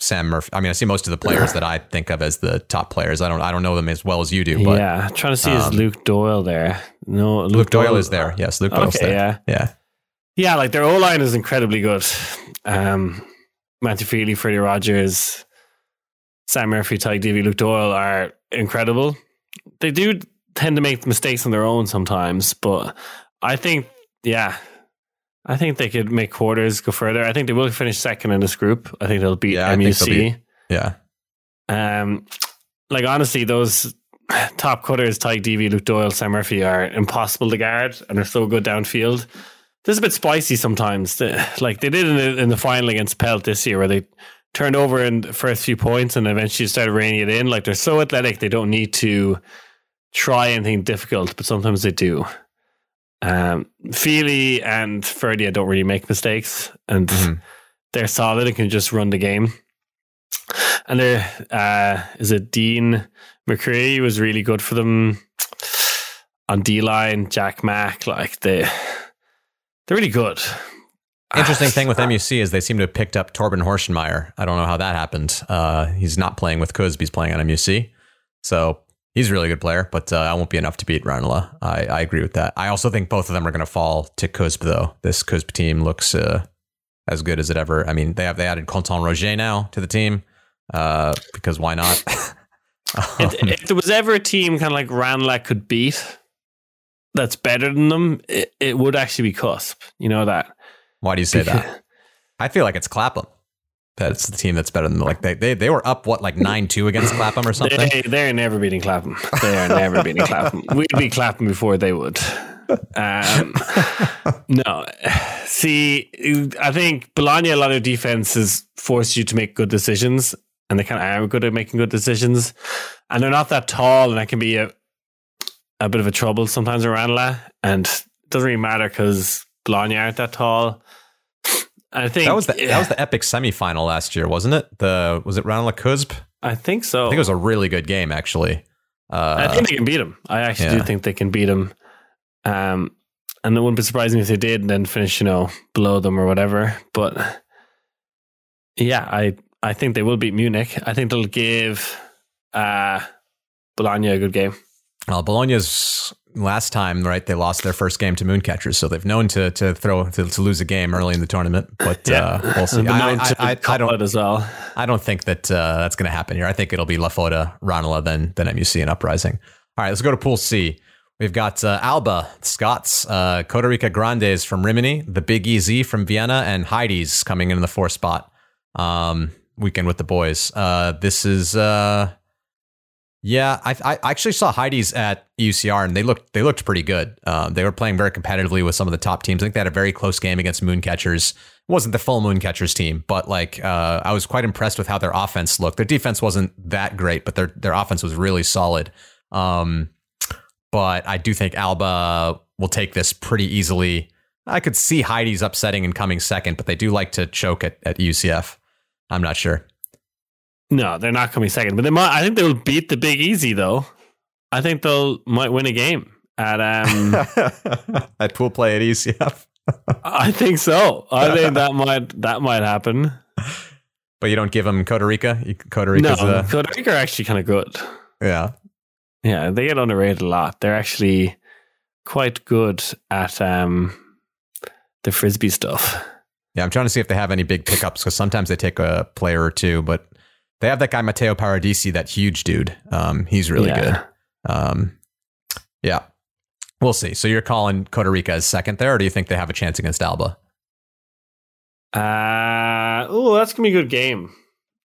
Sam Murphy. I mean, I see most of the players that I think of as the top players. I don't, I don't know them as well as you do, but yeah, trying to see is um, Luke Doyle there. No, Luke, Luke Doyle is there. Yes, Luke Doyle's Okay, there. yeah. yeah. Yeah, like their O line is incredibly good. Um, Matthew Feely, Freddie Rogers, Sam Murphy, Ty Davy, Luke Doyle are incredible. They do tend to make mistakes on their own sometimes, but I think, yeah, I think they could make quarters go further. I think they will finish second in this group. I think they'll beat Yeah, think they'll MUC. Yeah. Um, like honestly, those top cutters, Tyke Deavy, Luke Doyle, Sam Murphy are impossible to guard and are so good downfield. This is a bit spicy sometimes. Like they did in the, in the final against Pelt this year, where they turned over in the first few points and eventually started reining it in. Like they're so athletic, they don't need to try anything difficult, but sometimes they do. Um, Feely and Ferdia don't really make mistakes, and Mhm. they're solid and can just run the game. And there uh, is it Dean McCree was really good for them on D line. Jack Mack, like they, they're really good. Interesting thing with MUC is they seem to have picked up Torben Horschenmeyer. I don't know how that happened. Uh, he's not playing with CUSB, he's playing on MUC. So he's a really good player, but uh, I won't be enough to beat Ranelagh. I, I agree with that. I also think both of them are going to fall to CUSB, though. This CUSB team looks uh, as good as it ever. I mean, they have they added Content Roger now to the team uh, because why not? if, if there was ever a team kind of like Ranelagh could beat that's better than them, it, it would actually be CUSB. You know that. why do you say that? I feel like it's Clapham. That's the team that's better than like they they, they were up what like nine two against Clapham or something. They, they're never beating Clapham. They are never beating Clapham. We'd be Clapham before they would. Um, no. See, I think Bologna, a lot of defenses force you to make good decisions, and they kind of are good at making good decisions. And they're not that tall, and that can be a, a bit of a trouble sometimes around La. And it doesn't really matter because Bologna aren't that tall. I think That was the that was the epic semifinal last year, wasn't it? The was it Ranelagh CUSB? I think so. I think it was a really good game, actually. Uh, I think they can beat him. I actually yeah. do think they can beat him. Um, and it wouldn't be surprising if they did and then finish, you know, below them or whatever. But yeah, I I think they will beat Munich. I think they'll give uh, Bologna a good game. Well, Bologna's last time, right? They lost their first game to Mooncatchers, so they've known to to throw to, to lose a game early in the tournament. But uh, we'll see. I, I, I, I don't as well. I don't think that uh, that's going to happen here. I think it'll be Lafota, Ranelagh, then then MUC and Uprising. All right, let's go to Pool C. We've got uh, Alba, Scots, uh, Costa Rica Grandes from Rimini, the Big EZ from Vienna, and Heidi's coming in the fourth spot. Um, weekend with the boys. Uh, this is uh, yeah. I, I actually saw Heidi's at UCR, and they looked they looked pretty good. Um, they were playing very competitively with some of the top teams. I think they had a very close game against Mooncatchers. It wasn't the full Mooncatchers team, but like uh, I was quite impressed with how their offense looked. Their defense wasn't that great, but their their offense was really solid. Um, but I do think Alba will take this pretty easily. I could see Heidi's upsetting and coming second, but they do like to choke at, at UCF. I'm not sure. No, they're not coming second, but they might. I think they will beat the Big Easy though. I think they'll might win a game at um at pool play at ECF. I think so. I think that might that might happen. But you don't give them Costa Rica. Costa Rica. no, uh, Costa Rica are actually kind of good. yeah. Yeah, they get underrated a lot. They're actually quite good at um, the frisbee stuff. Yeah, I'm trying to see if they have any big pickups because sometimes they take a player or two, but they have that guy Matteo Paradisi, that huge dude. Um, he's really Yeah. good. Um, yeah, we'll see. So you're calling Costa Rica as second there, or do you think they have a chance against Alba? Uh, oh, that's gonna be a good game.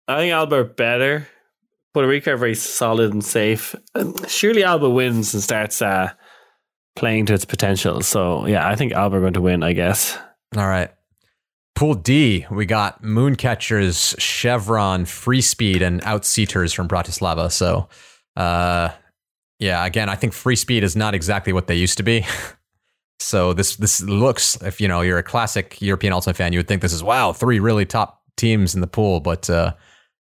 I think Alba are better. Puerto Rico are very solid and safe. Um, Surely Alba wins and starts uh, playing to its potential. So yeah, I think Alba are going to win. I guess. All right. Pool D, we got Mooncatchers, Chevron, Free Speed, and Outseaters from Bratislava. So, uh, yeah, again, I think Free Speed is not exactly what they used to be. so this this looks, if you know you're a classic European Ultimate fan, you would think this is wow, three really top teams in the pool. But uh,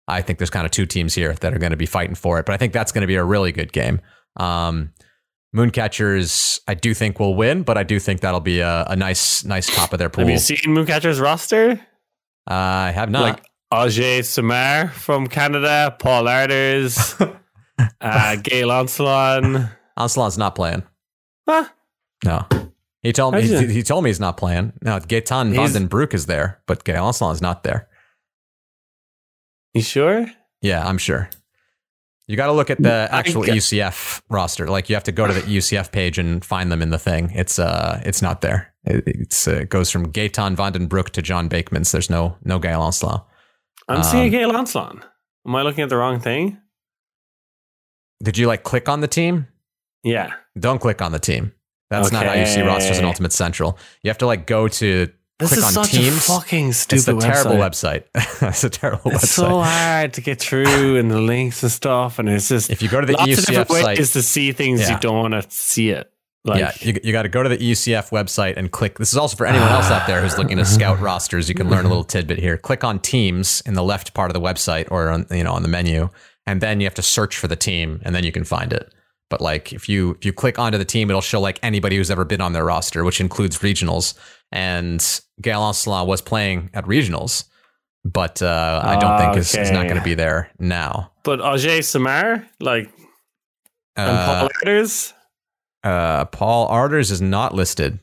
I think there's kind of two teams here that are going to be fighting for it. But I think that's going to be a really good game. Um, Mooncatchers, I do think will win, but I do think that'll be a, a nice, nice top of their pool. Have you seen Mooncatcher's roster? I have not. Like Ajay Samar from Canada, Paul Arders, uh, Gail Onslaught. Ancelon's not playing. Huh? No. He told me he, he told me he's not playing. No, Gaetan He's- van den Broek is there, but Gail Ancelon is not there. You sure? Yeah, I'm sure. You got to look at the actual UCF roster. Like you have to go to the UCF page and find them in the thing. It's uh, it's not there. It, it's uh, it goes from Gaetan van den Broek to John Bakemans. There's no no Gail Ancelon. I'm Um, seeing Gail Onslaught. Am I looking at the wrong thing? Did you like click on the team? Yeah. Don't click on the team. That's not how you see rosters in Ultimate Central. You have to like go to This click is on such teams. a fucking stupid it's a terrible website. it's a terrible It's website. so hard to get through and the links and stuff, and it's just if you go to the lots EUCF site, ways to see things Yeah. you don't want to see it. Like, yeah, you, you got to go to the EUCF website and click. This is also for anyone else out there who's looking to scout rosters. You can learn a little tidbit here. Click on teams in the left part of the website or on, you know on the menu, and then you have to search for the team, and then you can find it. But like if you if you click onto the team, it'll show like anybody who's ever been on their roster, which includes regionals. And Gail Ancelon was playing at regionals, but uh, I don't think is, is not going to be there now. but Ajay Samar, like, and Uh, Paul Arders, uh, Paul Arders is not listed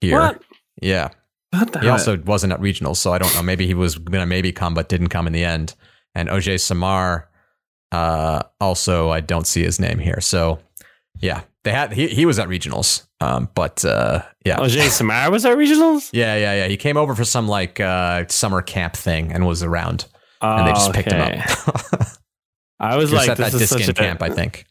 here. what? Yeah. What the He hell? also wasn't at regionals, so I don't know. Maybe he was gonna maybe come, but didn't come in the end. And OJ Samar, uh, also I don't see his name here. So yeah, they had he he was at regionals, um, but uh, yeah, Ajay Samar was at regionals, yeah, yeah, yeah. He came over for some like uh, summer camp thing and was around, and they just picked him up. I was like, this is such a, camp, I think.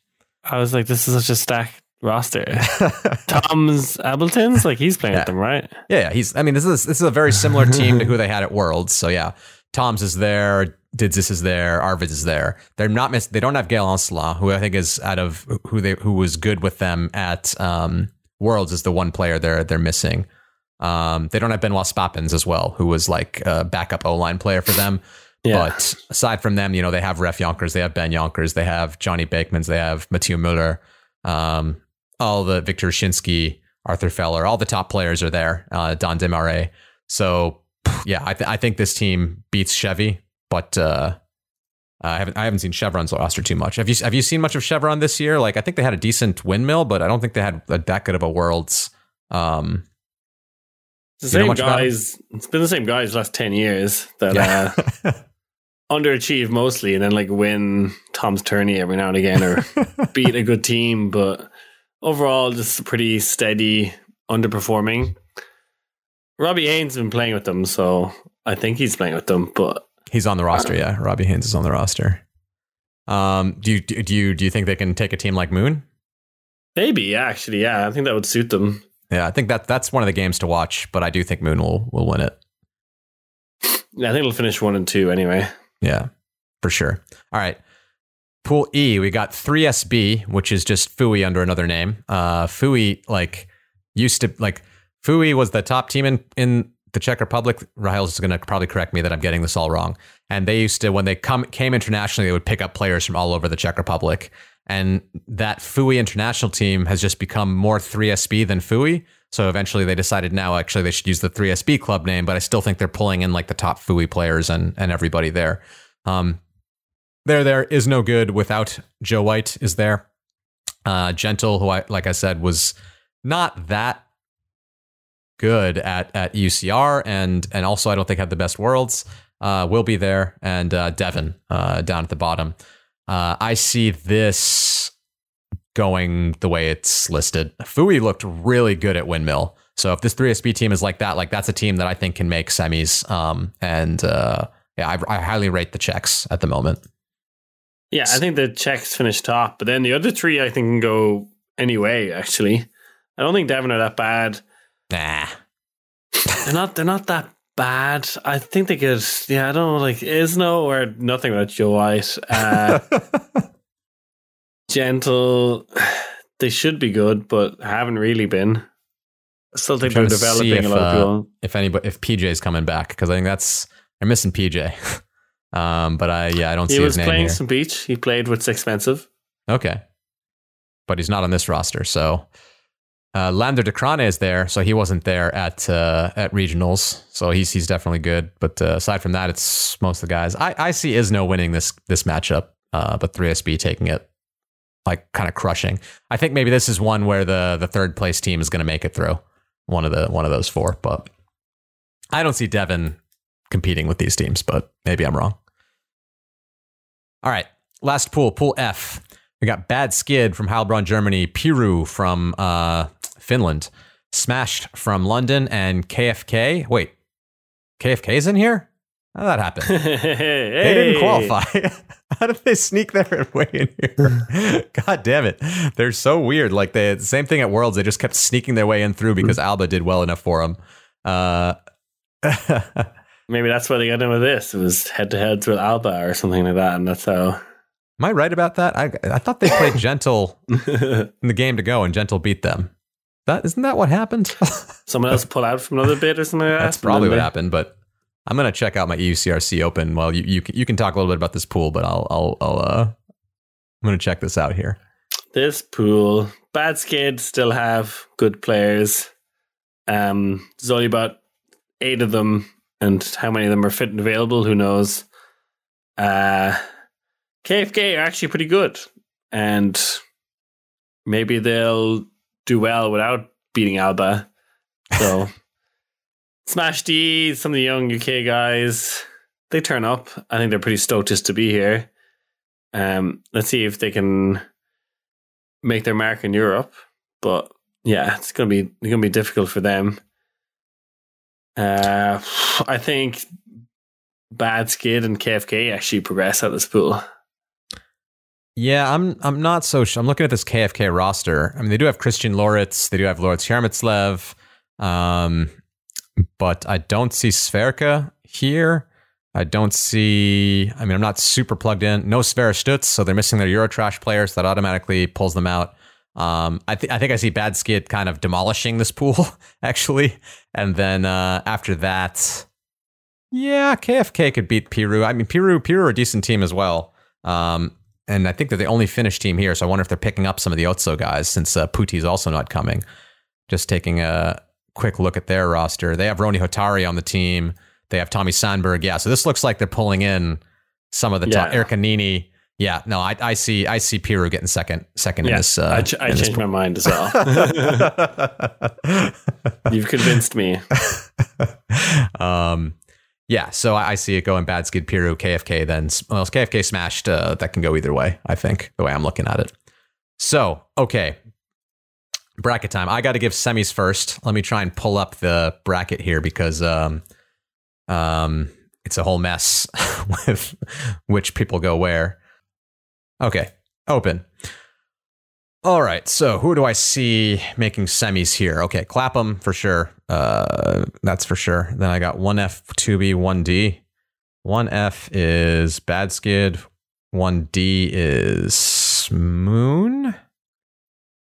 I was like, this is such a stacked roster. Tom's Ableton's like he's playing Yeah. with them, right? Yeah, yeah, he's. I mean, this is this is a very similar team to who they had at Worlds. So yeah, Tom's is there, Didzis is there, Arvid is there. They're not miss. They don't have Gail Ancelot, who I think is out of who they who was good with them at um, Worlds is the one player they're they're missing. Um, they don't have Benoit Spappins as well, who was like a backup O line player for them. Yeah. But aside from them, you know, they have Ref Yonkers, they have Ben Yonkers, they have Johnny Bakemans, they have Mathieu Muller, um, all the Victor Shinsky, Arthur Feller, all the top players are there. Uh, Don Demare. So yeah, I, th- I think this team beats Chevy, but uh, I haven't I haven't seen Chevron's roster too much. Have you have you seen much of Chevron this year? Like I think they had a decent windmill, but I don't think they had a, that good of a world's. Um, It's the same much about him? guys. It's been the same guys the last ten years that yeah. uh, underachieve mostly, and then like win Tom's tourney every now and again, or beat a good team. But overall, just pretty steady underperforming. Robbie Haynes has been playing with them, so I think he's playing with them. But He's on the roster, yeah. Robbie Haynes is on the roster. Um, do you do you do you think they can take a team like Moon? maybe actually, yeah, I think that would suit them. Yeah, I think that that's one of the games to watch, but I do think Moon will will win it. Yeah, I think it'll finish one and two anyway. Yeah, for sure. All right. Pool E, we got 3SB, which is just FUJ under another name. Uh, FUJ, like, used to, like, FUJ was the top team in, in the Czech Republic. Rahel's is going to probably correct me that I'm getting this all wrong. And they used to, when they come came internationally, they would pick up players from all over the Czech Republic. And that FUJ international team has just become more 3SB than FUJ. So eventually they decided now actually they should use the 3SB club name, but I still think they're pulling in like the top FUJ players and and everybody there. Um, there there is no good without Joe White is there. Uh, Gentle, who I like I said was not that good at at UCR, and and also I don't think had the best worlds. Uh, will be there, and uh, Devon uh, down at the bottom. Uh, I see this going the way it's listed. FUJ looked really good at Windmill. So if this 3SB team is like that, like that's a team that I think can make semis. Um, and uh, yeah, I, I highly rate the Czechs at the moment. Yeah, I think the Czechs finished top, but then the other three I think can go anyway. Actually, I don't think Devon are that bad. Nah, they're not. They're not that bad. I think they could. Yeah, I don't know. Like Isno or nothing about Joe White. Uh, gentle. They should be good, but haven't really been. I still think they're developing if, a lot of uh, people. if anybody, if PJ's coming back, because I think that's I'm missing PJ. um, but I yeah, I don't He see his name He was playing here. some beach. He played with Expensive. Okay. But he's not on this roster. So uh, Lander de Crane is there. So he wasn't there at uh, at regionals. So he's he's definitely good. But uh, aside from that, it's most of the guys. I, I see Isno winning this this matchup, uh, but 3SB taking it like kind of crushing. I think maybe this is one where the the third place team is going to make it through one of the one of those four. But I don't see Devon competing with these teams. But maybe I'm wrong. All right, last pool, pool F. We got Bad Skid from Heilbronn, Germany, Piru from uh, Finland, Smashed from London, and KFK. Wait, KFK's in here? How did that happen? hey, They didn't qualify. How did they sneak their way in here? God damn it. They're so weird. Like the same thing at Worlds. They just kept sneaking their way in through because Alba did well enough for them. Uh, Maybe that's why they got in with this. It was head to heads with Alba or something like that, and that's how. am I right about that? I I thought they played Gentle in the game to go and Gentle beat them. That isn't that what happened? Someone else pull out from another bit or something like that. That's probably what they- happened. But I'm gonna check out my EUCRC Open. Well, you you can, you can talk a little bit about this pool, but I'll I'll I'll uh I'm gonna check this out here. This pool, Bad Skid still have good players. Um, there's only about eight of them, and how many of them are fit and available, who knows? Uh, KFK are actually pretty good, and maybe they'll do well without beating Alba. So, Smash D, some of the young UK guys, they turn up. I think they're pretty stoked just to be here. Um, let's see if they can make their mark in Europe. But yeah, it's gonna be gonna be difficult for them. Uh, I think Bad Skid and KFK actually progress out of this pool. Yeah, I'm I'm not so sh- I'm looking at this KFK roster. I mean, they do have Christian Loritz, they do have Loritz Yarmitslev, um, but I don't see Sverka here. I don't see. I mean, I'm not super plugged in. No Svera Stutz, so they're missing their Eurotrash players. So that automatically pulls them out. Um, I, th- I think I see Bad Skid kind of demolishing this pool, actually. And then uh, after that, yeah, KFK could beat Piru. I mean, Piru, Piru are a decent team as well. Um, and I think they're the only Finnish team here. So I wonder if they're picking up some of the Otso guys since uh, Puti's also not coming. Just taking a quick look at their roster. They have Roni Hotari on the team. They have Tommy Sandberg. Yeah, so this looks like they're pulling in some of the top. Yeah. Erica Nini. Yeah, no, I, I see. I see Piru getting second, second in this. Uh, I, ch- I changed my mind as well. You've convinced me. um, yeah, so I, see it going bad skid Piru, KFK, then well, KFK smashed. Uh, that can go either way. I think the way I'm looking at it. So okay, bracket time. I got to give semis first. Let me try and pull up the bracket here because um, um, it's a whole mess with which people go where. Okay, open. All right, so who do I see making semis here? Okay, Clapham for sure. Uh, that's for sure. Then I got one F, two B, one D. One F is Bad Skid. One D is Moon.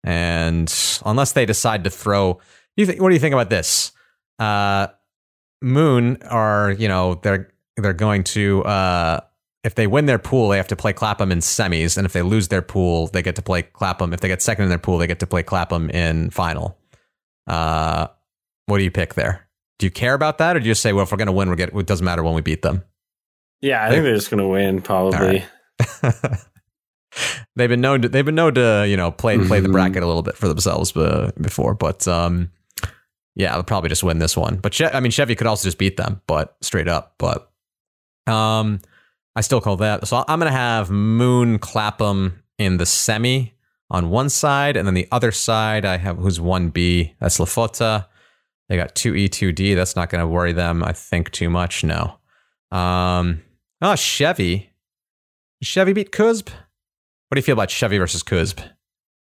And unless they decide to throw, you think, what do you think about this? Uh, Moon are you know they're they're going to uh, if they win their pool they have to play Clapham in semis, and if they lose their pool they get to play Clapham. If they get second in their pool they get to play Clapham in final. Uh, what do you pick there? Do you care about that, or do you just say, well, if we're going to win, we get it doesn't matter when we beat them? Yeah, I think they're just going to win probably. they've been known to they've been known to you know play play the Mhm. bracket a little bit for themselves uh, before, but um, yeah, they'll probably just win this one. But I mean, Chevy could also just beat them, but straight up. But um, I still call that. So I'm gonna have Moon Clapham in the semi on one side, and then the other side I have who's one B. That's Lafota. They got two E, two D. That's not gonna worry them, I think, too much. No. Um, oh, Chevy. Chevy beat CUSB. What do you feel about Chevy versus CUSB?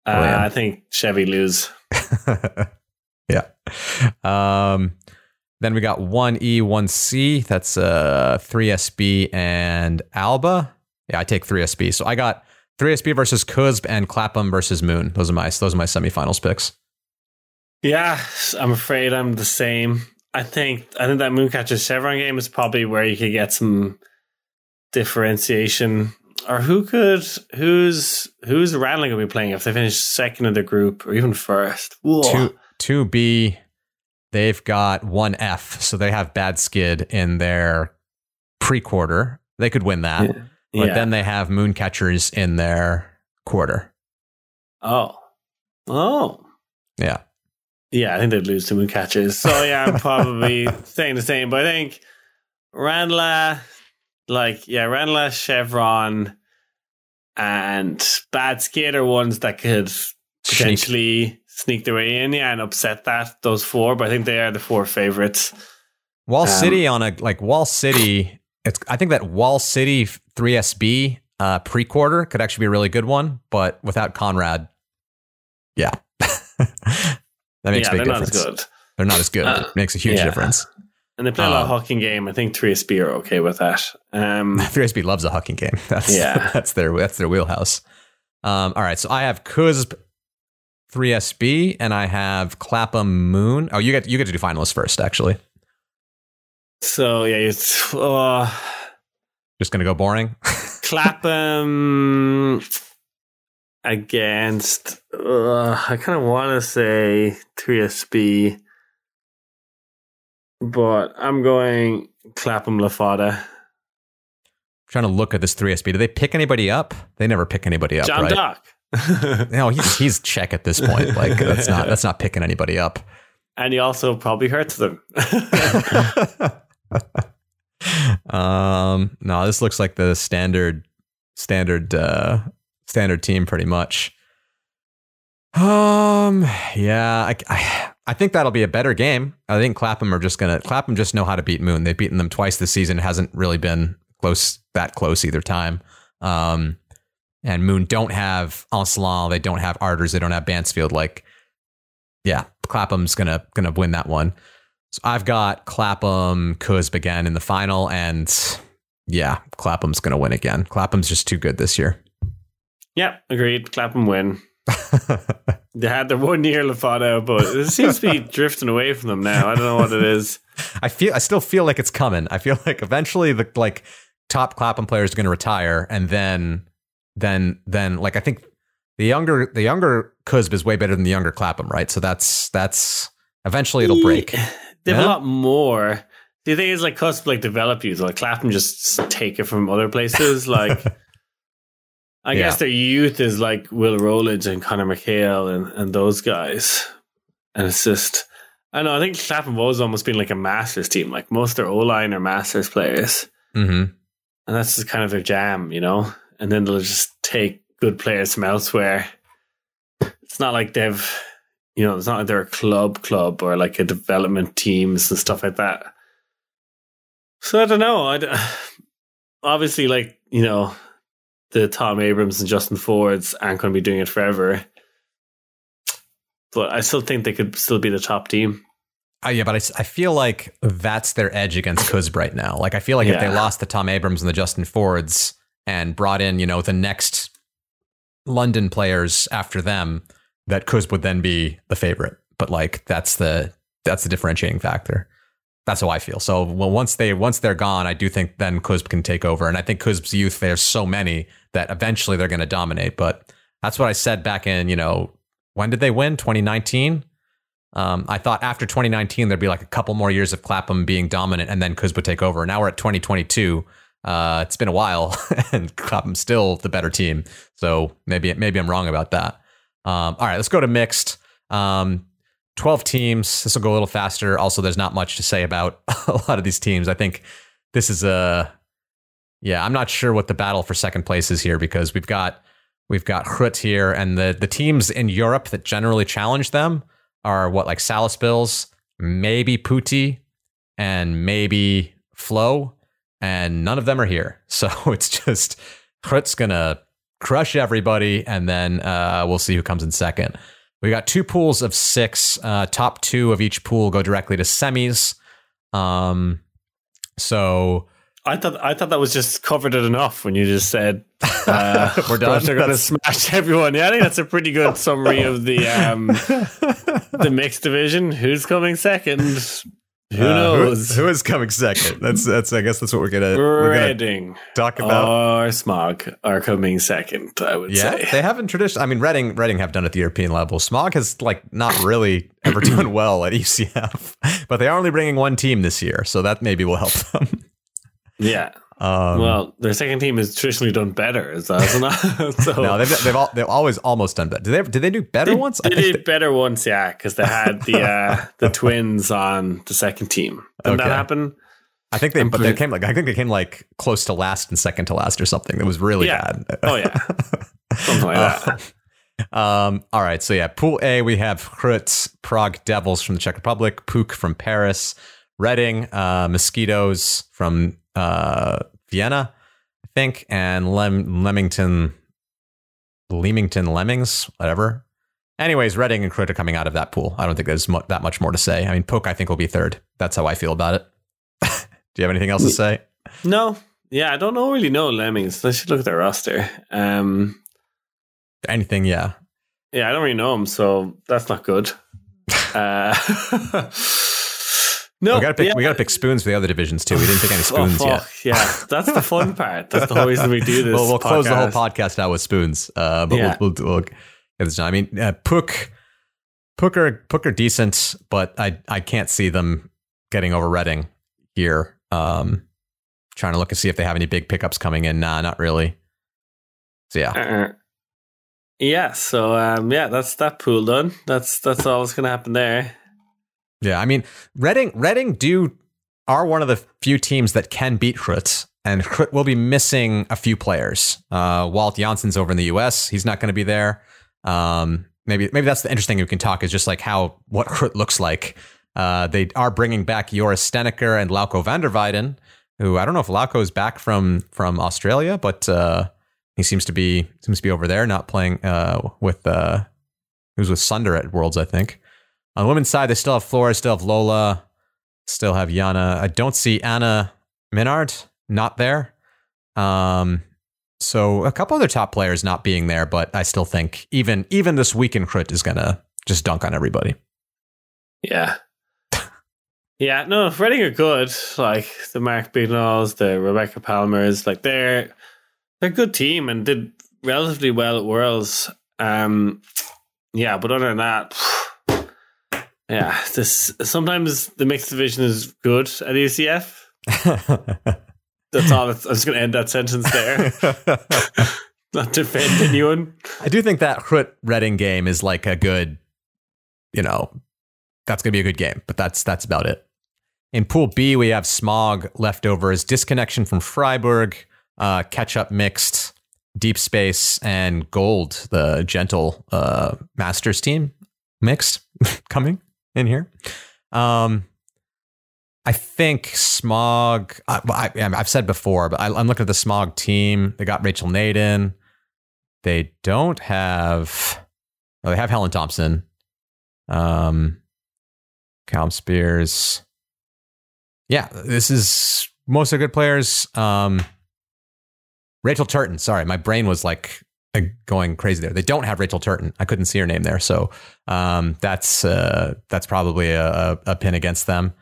Uh, I think Chevy lose. yeah. Um, then we got one E, one C. That's uh three SB and Alba. Yeah, I take three SB. So I got three SB versus CUSB and Clapham versus Moon. Those are my those are my semifinals picks. Yeah, I'm afraid I'm the same. I think I think that Mooncatcher Chevron game is probably where you could get some differentiation. Or who could who's who's Ranelagh gonna be playing if they finish second in the group or even first? Whoa. Two two B. They've got one F, so they have bad skid in their pre quarter. They could win that. Yeah. But Yeah. then they have Mooncatchers in their quarter. oh. Oh. Yeah. Yeah, I think they'd lose to Mooncatchers. So yeah, I'm probably saying the same. But I think Ranla, like yeah, Ranla, Chevron, and Bad Skid are ones that could potentially sneak their way in, yeah, and upset that those four. But I think they are the four favorites. Wall Um, City on a like Wall City. It's I think that Wall City 3SB uh, pre quarter could actually be a really good one, but without Conrad, yeah, that makes yeah, a big they're difference. not as good. They're not as good. Uh, it makes a huge yeah. difference. And they play a lot of Um, hucking game. I think 3SB are okay with that. Um, 3SB loves a hucking game. That's Yeah. that's their that's their wheelhouse. Um, all right, so I have CUSB 3SB and I have Clapham Moon. Oh, you get you get to do finalists first. Actually, so yeah, it's uh, just gonna go boring. Clapham against. Uh, I kind of want to say 3SB, but I'm going Clapham Lafada. trying to look at this 3SB. Do they pick anybody up? They never pick anybody up, John right? Dock. No, he's he's Czech at this point. Like that's not that's not picking anybody up. and he also probably hurts them. um, no, this looks like the standard standard uh standard team pretty much. Um, yeah, I, I I think that'll be a better game. I think Clapham are just gonna Clapham just know how to beat Moon. They've beaten them twice this season. It hasn't really been close that close either time. Um, and Moon don't have Ancelin, they don't have Arders, they don't have Bansfield. Like, yeah, Clapham's gonna gonna win that one. So I've got Clapham CUSB again in the final, and yeah, Clapham's gonna win again. Clapham's just too good this year. yeah, agreed. Clapham win. They had their one year Lafada, but it seems to be drifting away from them now. I don't know what it is. I feel I still feel like it's coming. I feel like eventually the like top Clapham players are going to retire, and then then then like I think the younger the younger CUSB is way better than the younger Clapham, right? So that's that's eventually it'll break. They have Yeah. a lot more. The thing is, like, CUSB like develop you. so Like Clapham just take it from other places. Like, I Yeah. guess their youth is like Will Rowledge and Connor McHale and, and those guys. And it's just, I know. I think Clapham always almost been like a Masters team. Like most of their O line are Masters players, hmm and that's just kind of their jam, you know. And then they'll just take good players from elsewhere. It's not like they've, you know, it's not like they're a club club or like a development teams and stuff like that. So I don't know. I obviously like you know the Tom Abrams and Justin Fords aren't going to be doing it forever, but I still think they could still be the top team. Uh, yeah, but I, I feel like that's their edge against CUSB right now. Like I feel like if they lost the Tom Abrams and the Justin Fords and brought in, you know, the next London players after them, that CUSB would then be the favorite. But like that's the that's the differentiating factor. That's how I feel. So well, once they once they're gone, I do think then CUSB can take over. And I think CUSB's youth, there's so many that eventually they're going to dominate. But that's what I said back in, you know, when did they win? 2019. Um, I thought after 2019 there'd be like a couple more years of Clapham being dominant, and then Kuz would take over. Now we're at 2022. Uh, it's been a while, and Clapham's still the better team. So maybe maybe I'm wrong about that. Um, all right, let's go to mixed. Um, 12 teams. This will go a little faster. Also, there's not much to say about a lot of these teams. I think this is a yeah. I'm not sure what the battle for second place is here because we've got we've got Hrut here, and the the teams in Europe that generally challenge them are what like Salisbury's, maybe Putih, and maybe Flow, and none of them are here. So it's just Hrut's gonna crush everybody, and then uh, we'll see who comes in second. We got two pools of six. Uh, top two of each pool go directly to semis. Um, so I thought I thought that was just covered it enough when you just said uh, we're done. They're going to smash everyone. Yeah, I think that's a pretty good summary of the um, the mixed division. Who's coming second? Who Uh, knows? who is coming second? That's that's. I guess that's what we're gonna we're gonna Reading talk about. or Smog are coming second. I would yeah, say. they haven't traditionally. I mean, Reading Reading have done at the European level. Smog has like not really ever done well at ECF, but they are only bringing one team this year, so that maybe will help them. Yeah. Um, well, their second team has traditionally done better, is that isn't so no, they've they've, all, they've always almost done better. Did they did they do better once? They I think did better once, yeah, because they had the uh, the twins on the second team. Didn't Okay. that happen? I think they but they came like I think they came like close to last and second to last or something. It was really Yeah. bad. Oh yeah, something like that. Um, all right, so yeah, Pool A, we have Hrut, Prague Devils from the Czech Republic, Puk from Paris, Reading, uh, Mosquitoes from uh, Vienna, I think, and Lem- Leamington, Leamington Lemmings, whatever. Anyways, Reading and are coming out of that pool. I don't think there's mu- that much more to say. I mean, Pook, I think, will be third. That's how I feel about it. Do you have anything else to say? No, yeah, I don't know really know Lemmings. I should look at their roster. Um, Anything? Yeah. yeah, I don't really know them, so that's not good. Uh, no, we gotta pick. yeah. We gotta pick spoons for the other divisions too. We didn't pick any Oh, spoons yet. Yeah, that's the fun part. That's the whole reason we do this. Well, we'll close the whole podcast. podcast out with spoons. Uh, but Yeah. we'll, we'll, we'll get this done. I mean, uh, Pook, Pook are, Pook are decent, but I I can't see them getting over Reading here. Um, trying to look and see if they have any big pickups coming in. Nah, not really. So yeah, Uh-uh. Yeah, so um, yeah, that's that pool done. That's that's all that's gonna happen there. Yeah. I mean, Reading, Reading do are one of the few teams that can beat Hrut, and Hrut will be missing a few players. Uh, Walt Janssen's over in the U.S. He's not going to be there. Um, maybe maybe that's the interesting thing we can talk is just like how what Hrut looks like. Uh, they are bringing back Joris Steneker and Lauko van der Weiden, who I don't know if Lauko is back from from Australia, but uh, he seems to be seems to be over there, not playing uh, with uh, was with Sunder at Worlds, I think. On the women's side, they still have Flora, still have Lola, still have Yana. I don't see Anna Minard not there. Um, so a couple other top players not being there, but I still think even even this weekend crit is gonna just dunk on everybody. Yeah. Yeah, no, Reading are good. Like the Mark Bignalls, the Rebecca Palmers, like they're they're a good team and did relatively well at Worlds. Um yeah, but other than that, yeah, this sometimes the mixed division is good at ECF. That's all. That's, I'm just going to end that sentence there. Not defend anyone. I do think that Hrut Reading game is like a good, you know, that's going to be a good game, but that's that's about it. In Pool B, we have Smog leftovers, disconnection from Freiburg, uh, catch up mixed, deep space, and gold, the gentle uh, Masters team mixed coming in here. Um, I think Smog. I, I've said before, but I, I'm looking at the Smog team. They got Rachel Naden. They don't have. Oh, they have Helen Thompson. Um, Calum Spears. Yeah, this is most of the good players. Um, Rachel Turton. Sorry, my brain was like going crazy there. They don't have Rachel Turton. I couldn't see her name there, so um, that's uh, that's probably a, a, pin against them.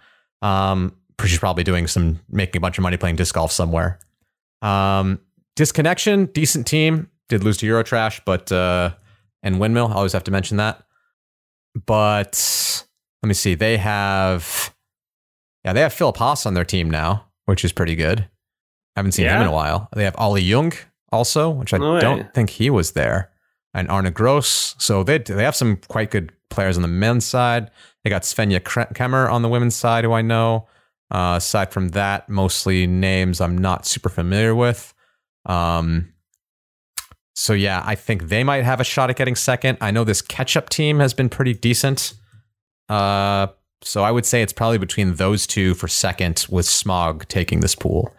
Um, she's probably doing some making a bunch of money playing disc golf somewhere. Um, disconnection, decent team. Did lose to Eurotrash, but uh, and Windmill. I always have to mention that. But let me see. They have, yeah, they have Philip Haas on their team now, which is pretty good. I haven't seen him in a while. They have Ollie Jung also, which I No don't think he was there, and Arne Gross. So they they have some quite good players on the men's side. They got Svenja Kemmer on the women's side, who I know. Uh, aside from that, mostly names I'm not super familiar with. Um, so yeah, I think they might have a shot at getting second. I know this catch-up team has been pretty decent. Uh, so I would say it's probably between those two for second, with Smog taking this pool.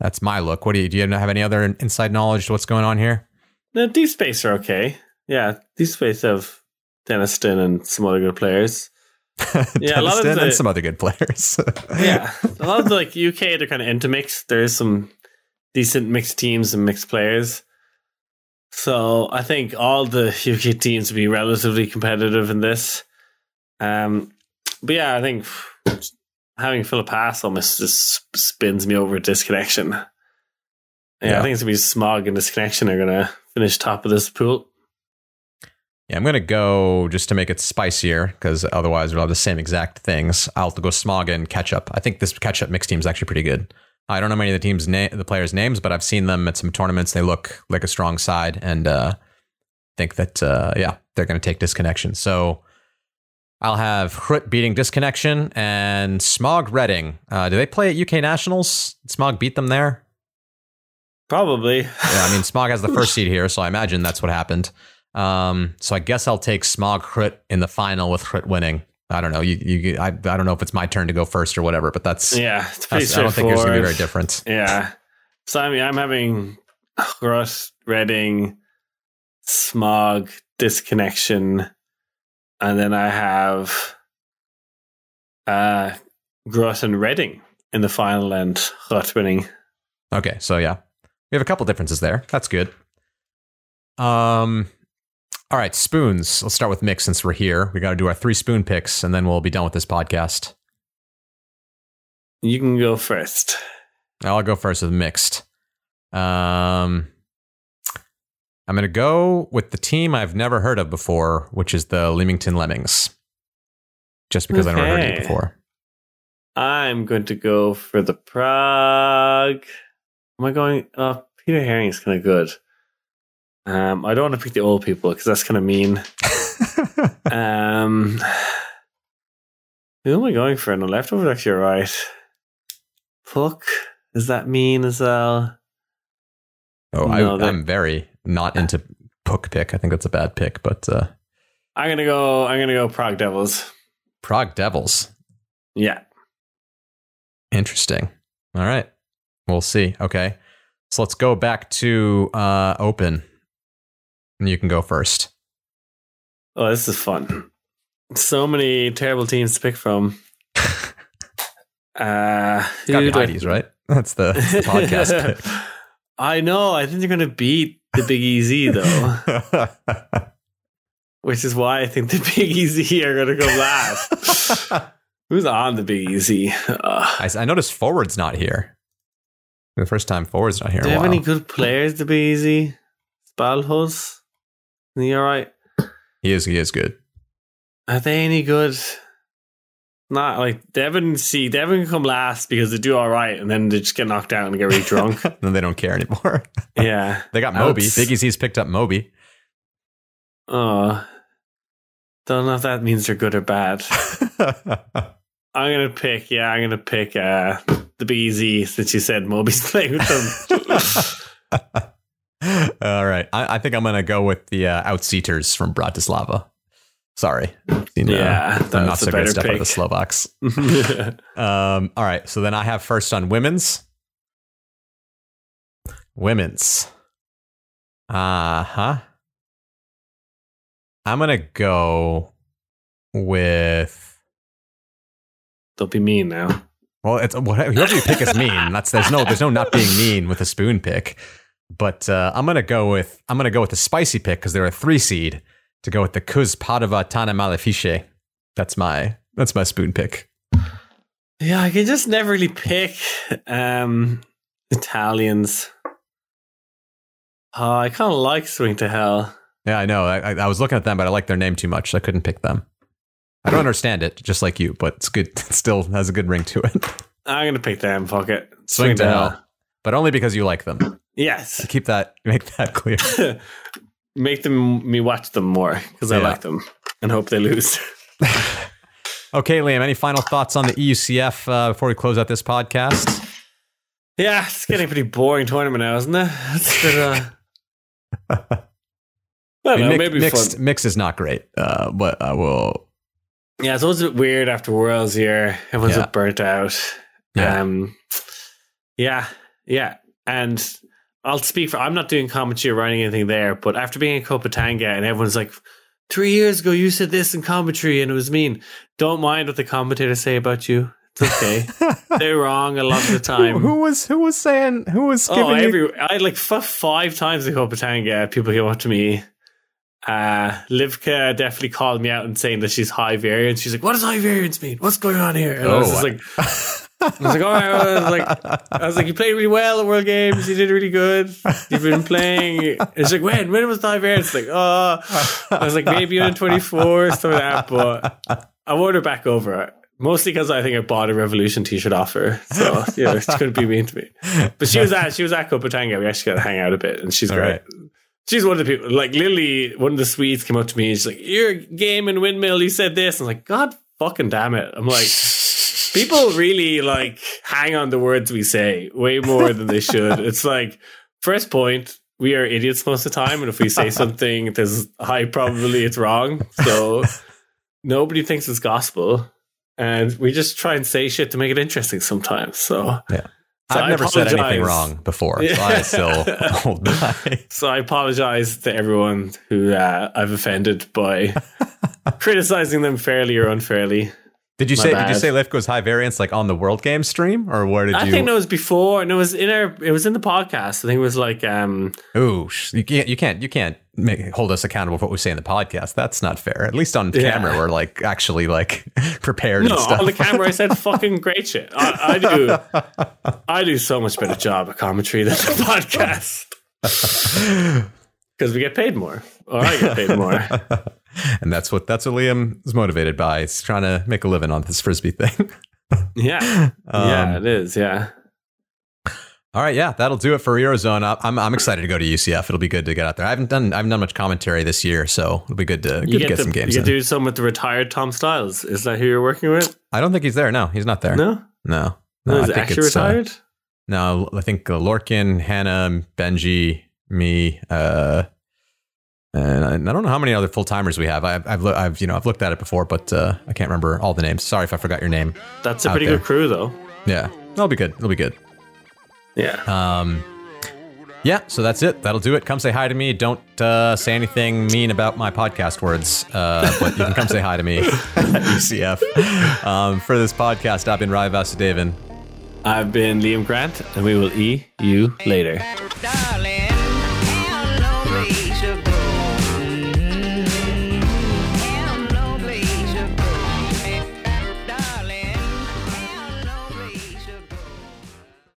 That's my look. What do you do? You have any other inside knowledge to what's going on here? The Deep Space are okay. Yeah, Deep Space have Deniston and some other good players. Yeah, a lot of the- and some other good players. Yeah, a lot of the, like UK, they're kind of intermixed. There's some decent mixed teams and mixed players. So I think all the UK teams will be relatively competitive in this. Um, but yeah, I think having Philip Haas almost just spins me over disconnection. Yeah, Yeah. I think it's gonna be Smog and disconnection are gonna finish top of this pool. Yeah, I'm gonna go just to make it spicier because otherwise we'll have the same exact things. I'll go Smog and Ketchup. I think this Ketchup mixed team is actually pretty good. I don't know many of the teams, na- the players' names, but I've seen them at some tournaments. They look like a strong side, and uh, think that uh, yeah, they're gonna take disconnection. So I'll have Hrut beating disconnection and Smog Reading. Uh, do they play at UK Nationals? Did Smog beat them there? Probably. Yeah, I mean, Smog has the first seed here, so I imagine that's what happened. Um, so I guess I'll take Smog Hrut in the final with Hrut winning. I don't know. You, you, I, I don't know if it's my turn to go first or whatever, but that's. Yeah, it's pretty that's I don't think it's gonna be very different. Yeah. So I mean, I'm having Gruss, Reading, Smog, Disconnection, and then I have uh Gruss and Reading in the final and Hrut winning. Okay, so yeah, we have a couple differences there. That's good. Um, all right, spoons. Let's start with mix since we're here. We got to do our three spoon picks, and then we'll be done with this podcast. You can go first. I'll go first with mixed. Um, I'm going to go with the team I've never heard of before, which is the Leamington Lemmings. Just because I never heard of it before. I'm going to go for the Prague. Am I going? Oh, Peter Herring is kind of good. Um, I don't want to pick the old people because that's kind of mean. Um, who am I going for? No, leftover actually right. Puck is that mean as well? oh, No, I, I'm very not into Puck pick. I think that's a bad pick, but uh, I'm gonna go. I'm gonna go Prague Devils. Prague Devils. Yeah, Interesting. All right. We'll see. Okay. So let's go back to uh, open. And you can go first. Oh, this is fun. So many terrible teams to pick from. Uh, It's got who be Heidi's, right? That's the, that's the podcast. I know. I think they're going to beat the Big Easy though, which is why I think the Big Easy are going to go last. Who's on the Big Easy? Uh, I, I noticed forward's not here. The first time forward's not here. do you have while. any good players? The Big Easy, Spalhos. Is he all right? He is. He is good. Are they any good? Not like Devon. See, Devon can come last because they do all right, and then they just get knocked down and get really drunk. then they don't care anymore. yeah. they got Moby. Outs. Big Easy's picked up Moby. Oh, don't know if that means they're good or bad. I'm gonna pick. Yeah, I'm gonna pick uh, the BZ since you said Moby's playing with them. All right. I, I think I'm gonna go with the uh, outseaters from Bratislava. Sorry. You know, Yeah, not so good stuff out of the pick. Slovaks. Um, all right. So then I have first on women's. Women's. Uh huh. I'm gonna go with. don't be mean now. Well, it's whatever whoever you pick is mean. That's there's no there's no not being mean with a spoon pick. But uh, I'm gonna go with I'm gonna go with the spicy pick because they're a three seed to go with the CUS Padova Tana Malefice. That's my that's my spoon pick. Yeah, I can just never really pick um, Italians. Oh, I kind of like Swing to Hell. Yeah, I know. I, I- was looking at them, but I like their name too much. So I couldn't pick them. I don't understand it, just like you, but it's good. It still has a good ring to it. I'm gonna pick them. Fuck it. Swing to hell, but only because you like them. Yes. Keep that, make that clear. Make them me watch them more because I Yeah. like them and hope they lose. Okay, Liam. Any final thoughts on the EUCF uh, before we close out this podcast? yeah, it's getting a pretty boring tournament now, isn't it? It's been, uh, I don't know, Mix- maybe mixed, fun. mix is not great, uh, but I will. Yeah, it's always a bit weird after Worlds here. Everyone's Yeah. burnt out. Yeah. Um, yeah, yeah. And I'll speak for I'm not doing commentary or writing anything there, but after being in Coolangatta and everyone's like, three years ago you said this in commentary and it was mean. Don't mind what the commentators say about you. It's okay. They're wrong a lot of the time. Who, who was who was saying who was giving Oh, you? every I like f- five times in Coolangatta, people came up to me. Uh, Livka definitely called me out and saying that she's high variance. She's like, "What does high variance mean? What's going on here?" And I was Oh, just like, I was like, oh, "All right." I was like, I was like, "You played really well at World Games. You did really good. You've been playing." It's like, "When? When was the high variance?" Like, oh, I was like, maybe in twenty four, something like that. But I won her back over. Mostly because I think I bought a Revolution T-shirt off her, so you know, she couldn't be mean to me. But she was at she was at Coolangatta. We actually got to hang out a bit, and she's All great. right. She's one of the people. Like literally, one of the Swedes came up to me. and She's like, "You're game and windmill. You said this." I'm like, "God fucking damn it!" I'm like, people really like hang on the words we say way more than they should. It's like first point. We are idiots most of the time, and if we say something, there's high probability it's wrong. So nobody thinks it's gospel, and we just try and say shit to make it interesting sometimes. So Yeah. So I've I never said anything wrong before, so I still hold by. So I apologize to everyone who uh, I've offended by criticizing them fairly or unfairly. Did you My say did you bad. say Lifko's high variance like on the World Game stream or where did I you? I think it was before, and it was in our, it was in the podcast. I think it was like, um, Ooh, you can't you can't you can't make, hold us accountable for what we say in the podcast. That's not fair. At least on Yeah. camera, we're like actually like prepared no, and stuff. on the camera I said fucking great shit. I, I do, I do so much better job at commentary than the podcast because we get paid more, or I get paid more. and that's what that's what Liam is motivated by. He's trying to make a living on this frisbee thing. Yeah, yeah, Um, it is. Yeah, All right, yeah, that'll do it for Eurozone. I'm I'm excited to go to UCF. It'll be good to get out there. I haven't done I haven't done much commentary this year, so it'll be good to, good you to get, get to, some games you in. get do some with the retired Tom Styles. Is that who you're working with? I don't think he's there. No, he's not there. No, no, no, no. is I think actually it's, uh, retired? No, I think uh, Lorkin, Hannah, Benji, me, uh, and I, I don't know how many other full timers we have. I've, I've, I've, you know, I've looked at it before, but uh, I can't remember all the names. Sorry if I forgot your name. That's a pretty there. good crew, though. Yeah, it'll be good. It'll be good. Yeah. Um, yeah, so that's it. That'll do it. Come say hi to me. Don't uh, say anything mean about my podcast words, uh, but you can come say hi to me at UCF. Um, for this podcast, I've been Rai Vasudevan. I've been Liam Grant, and we will e you later. Darling.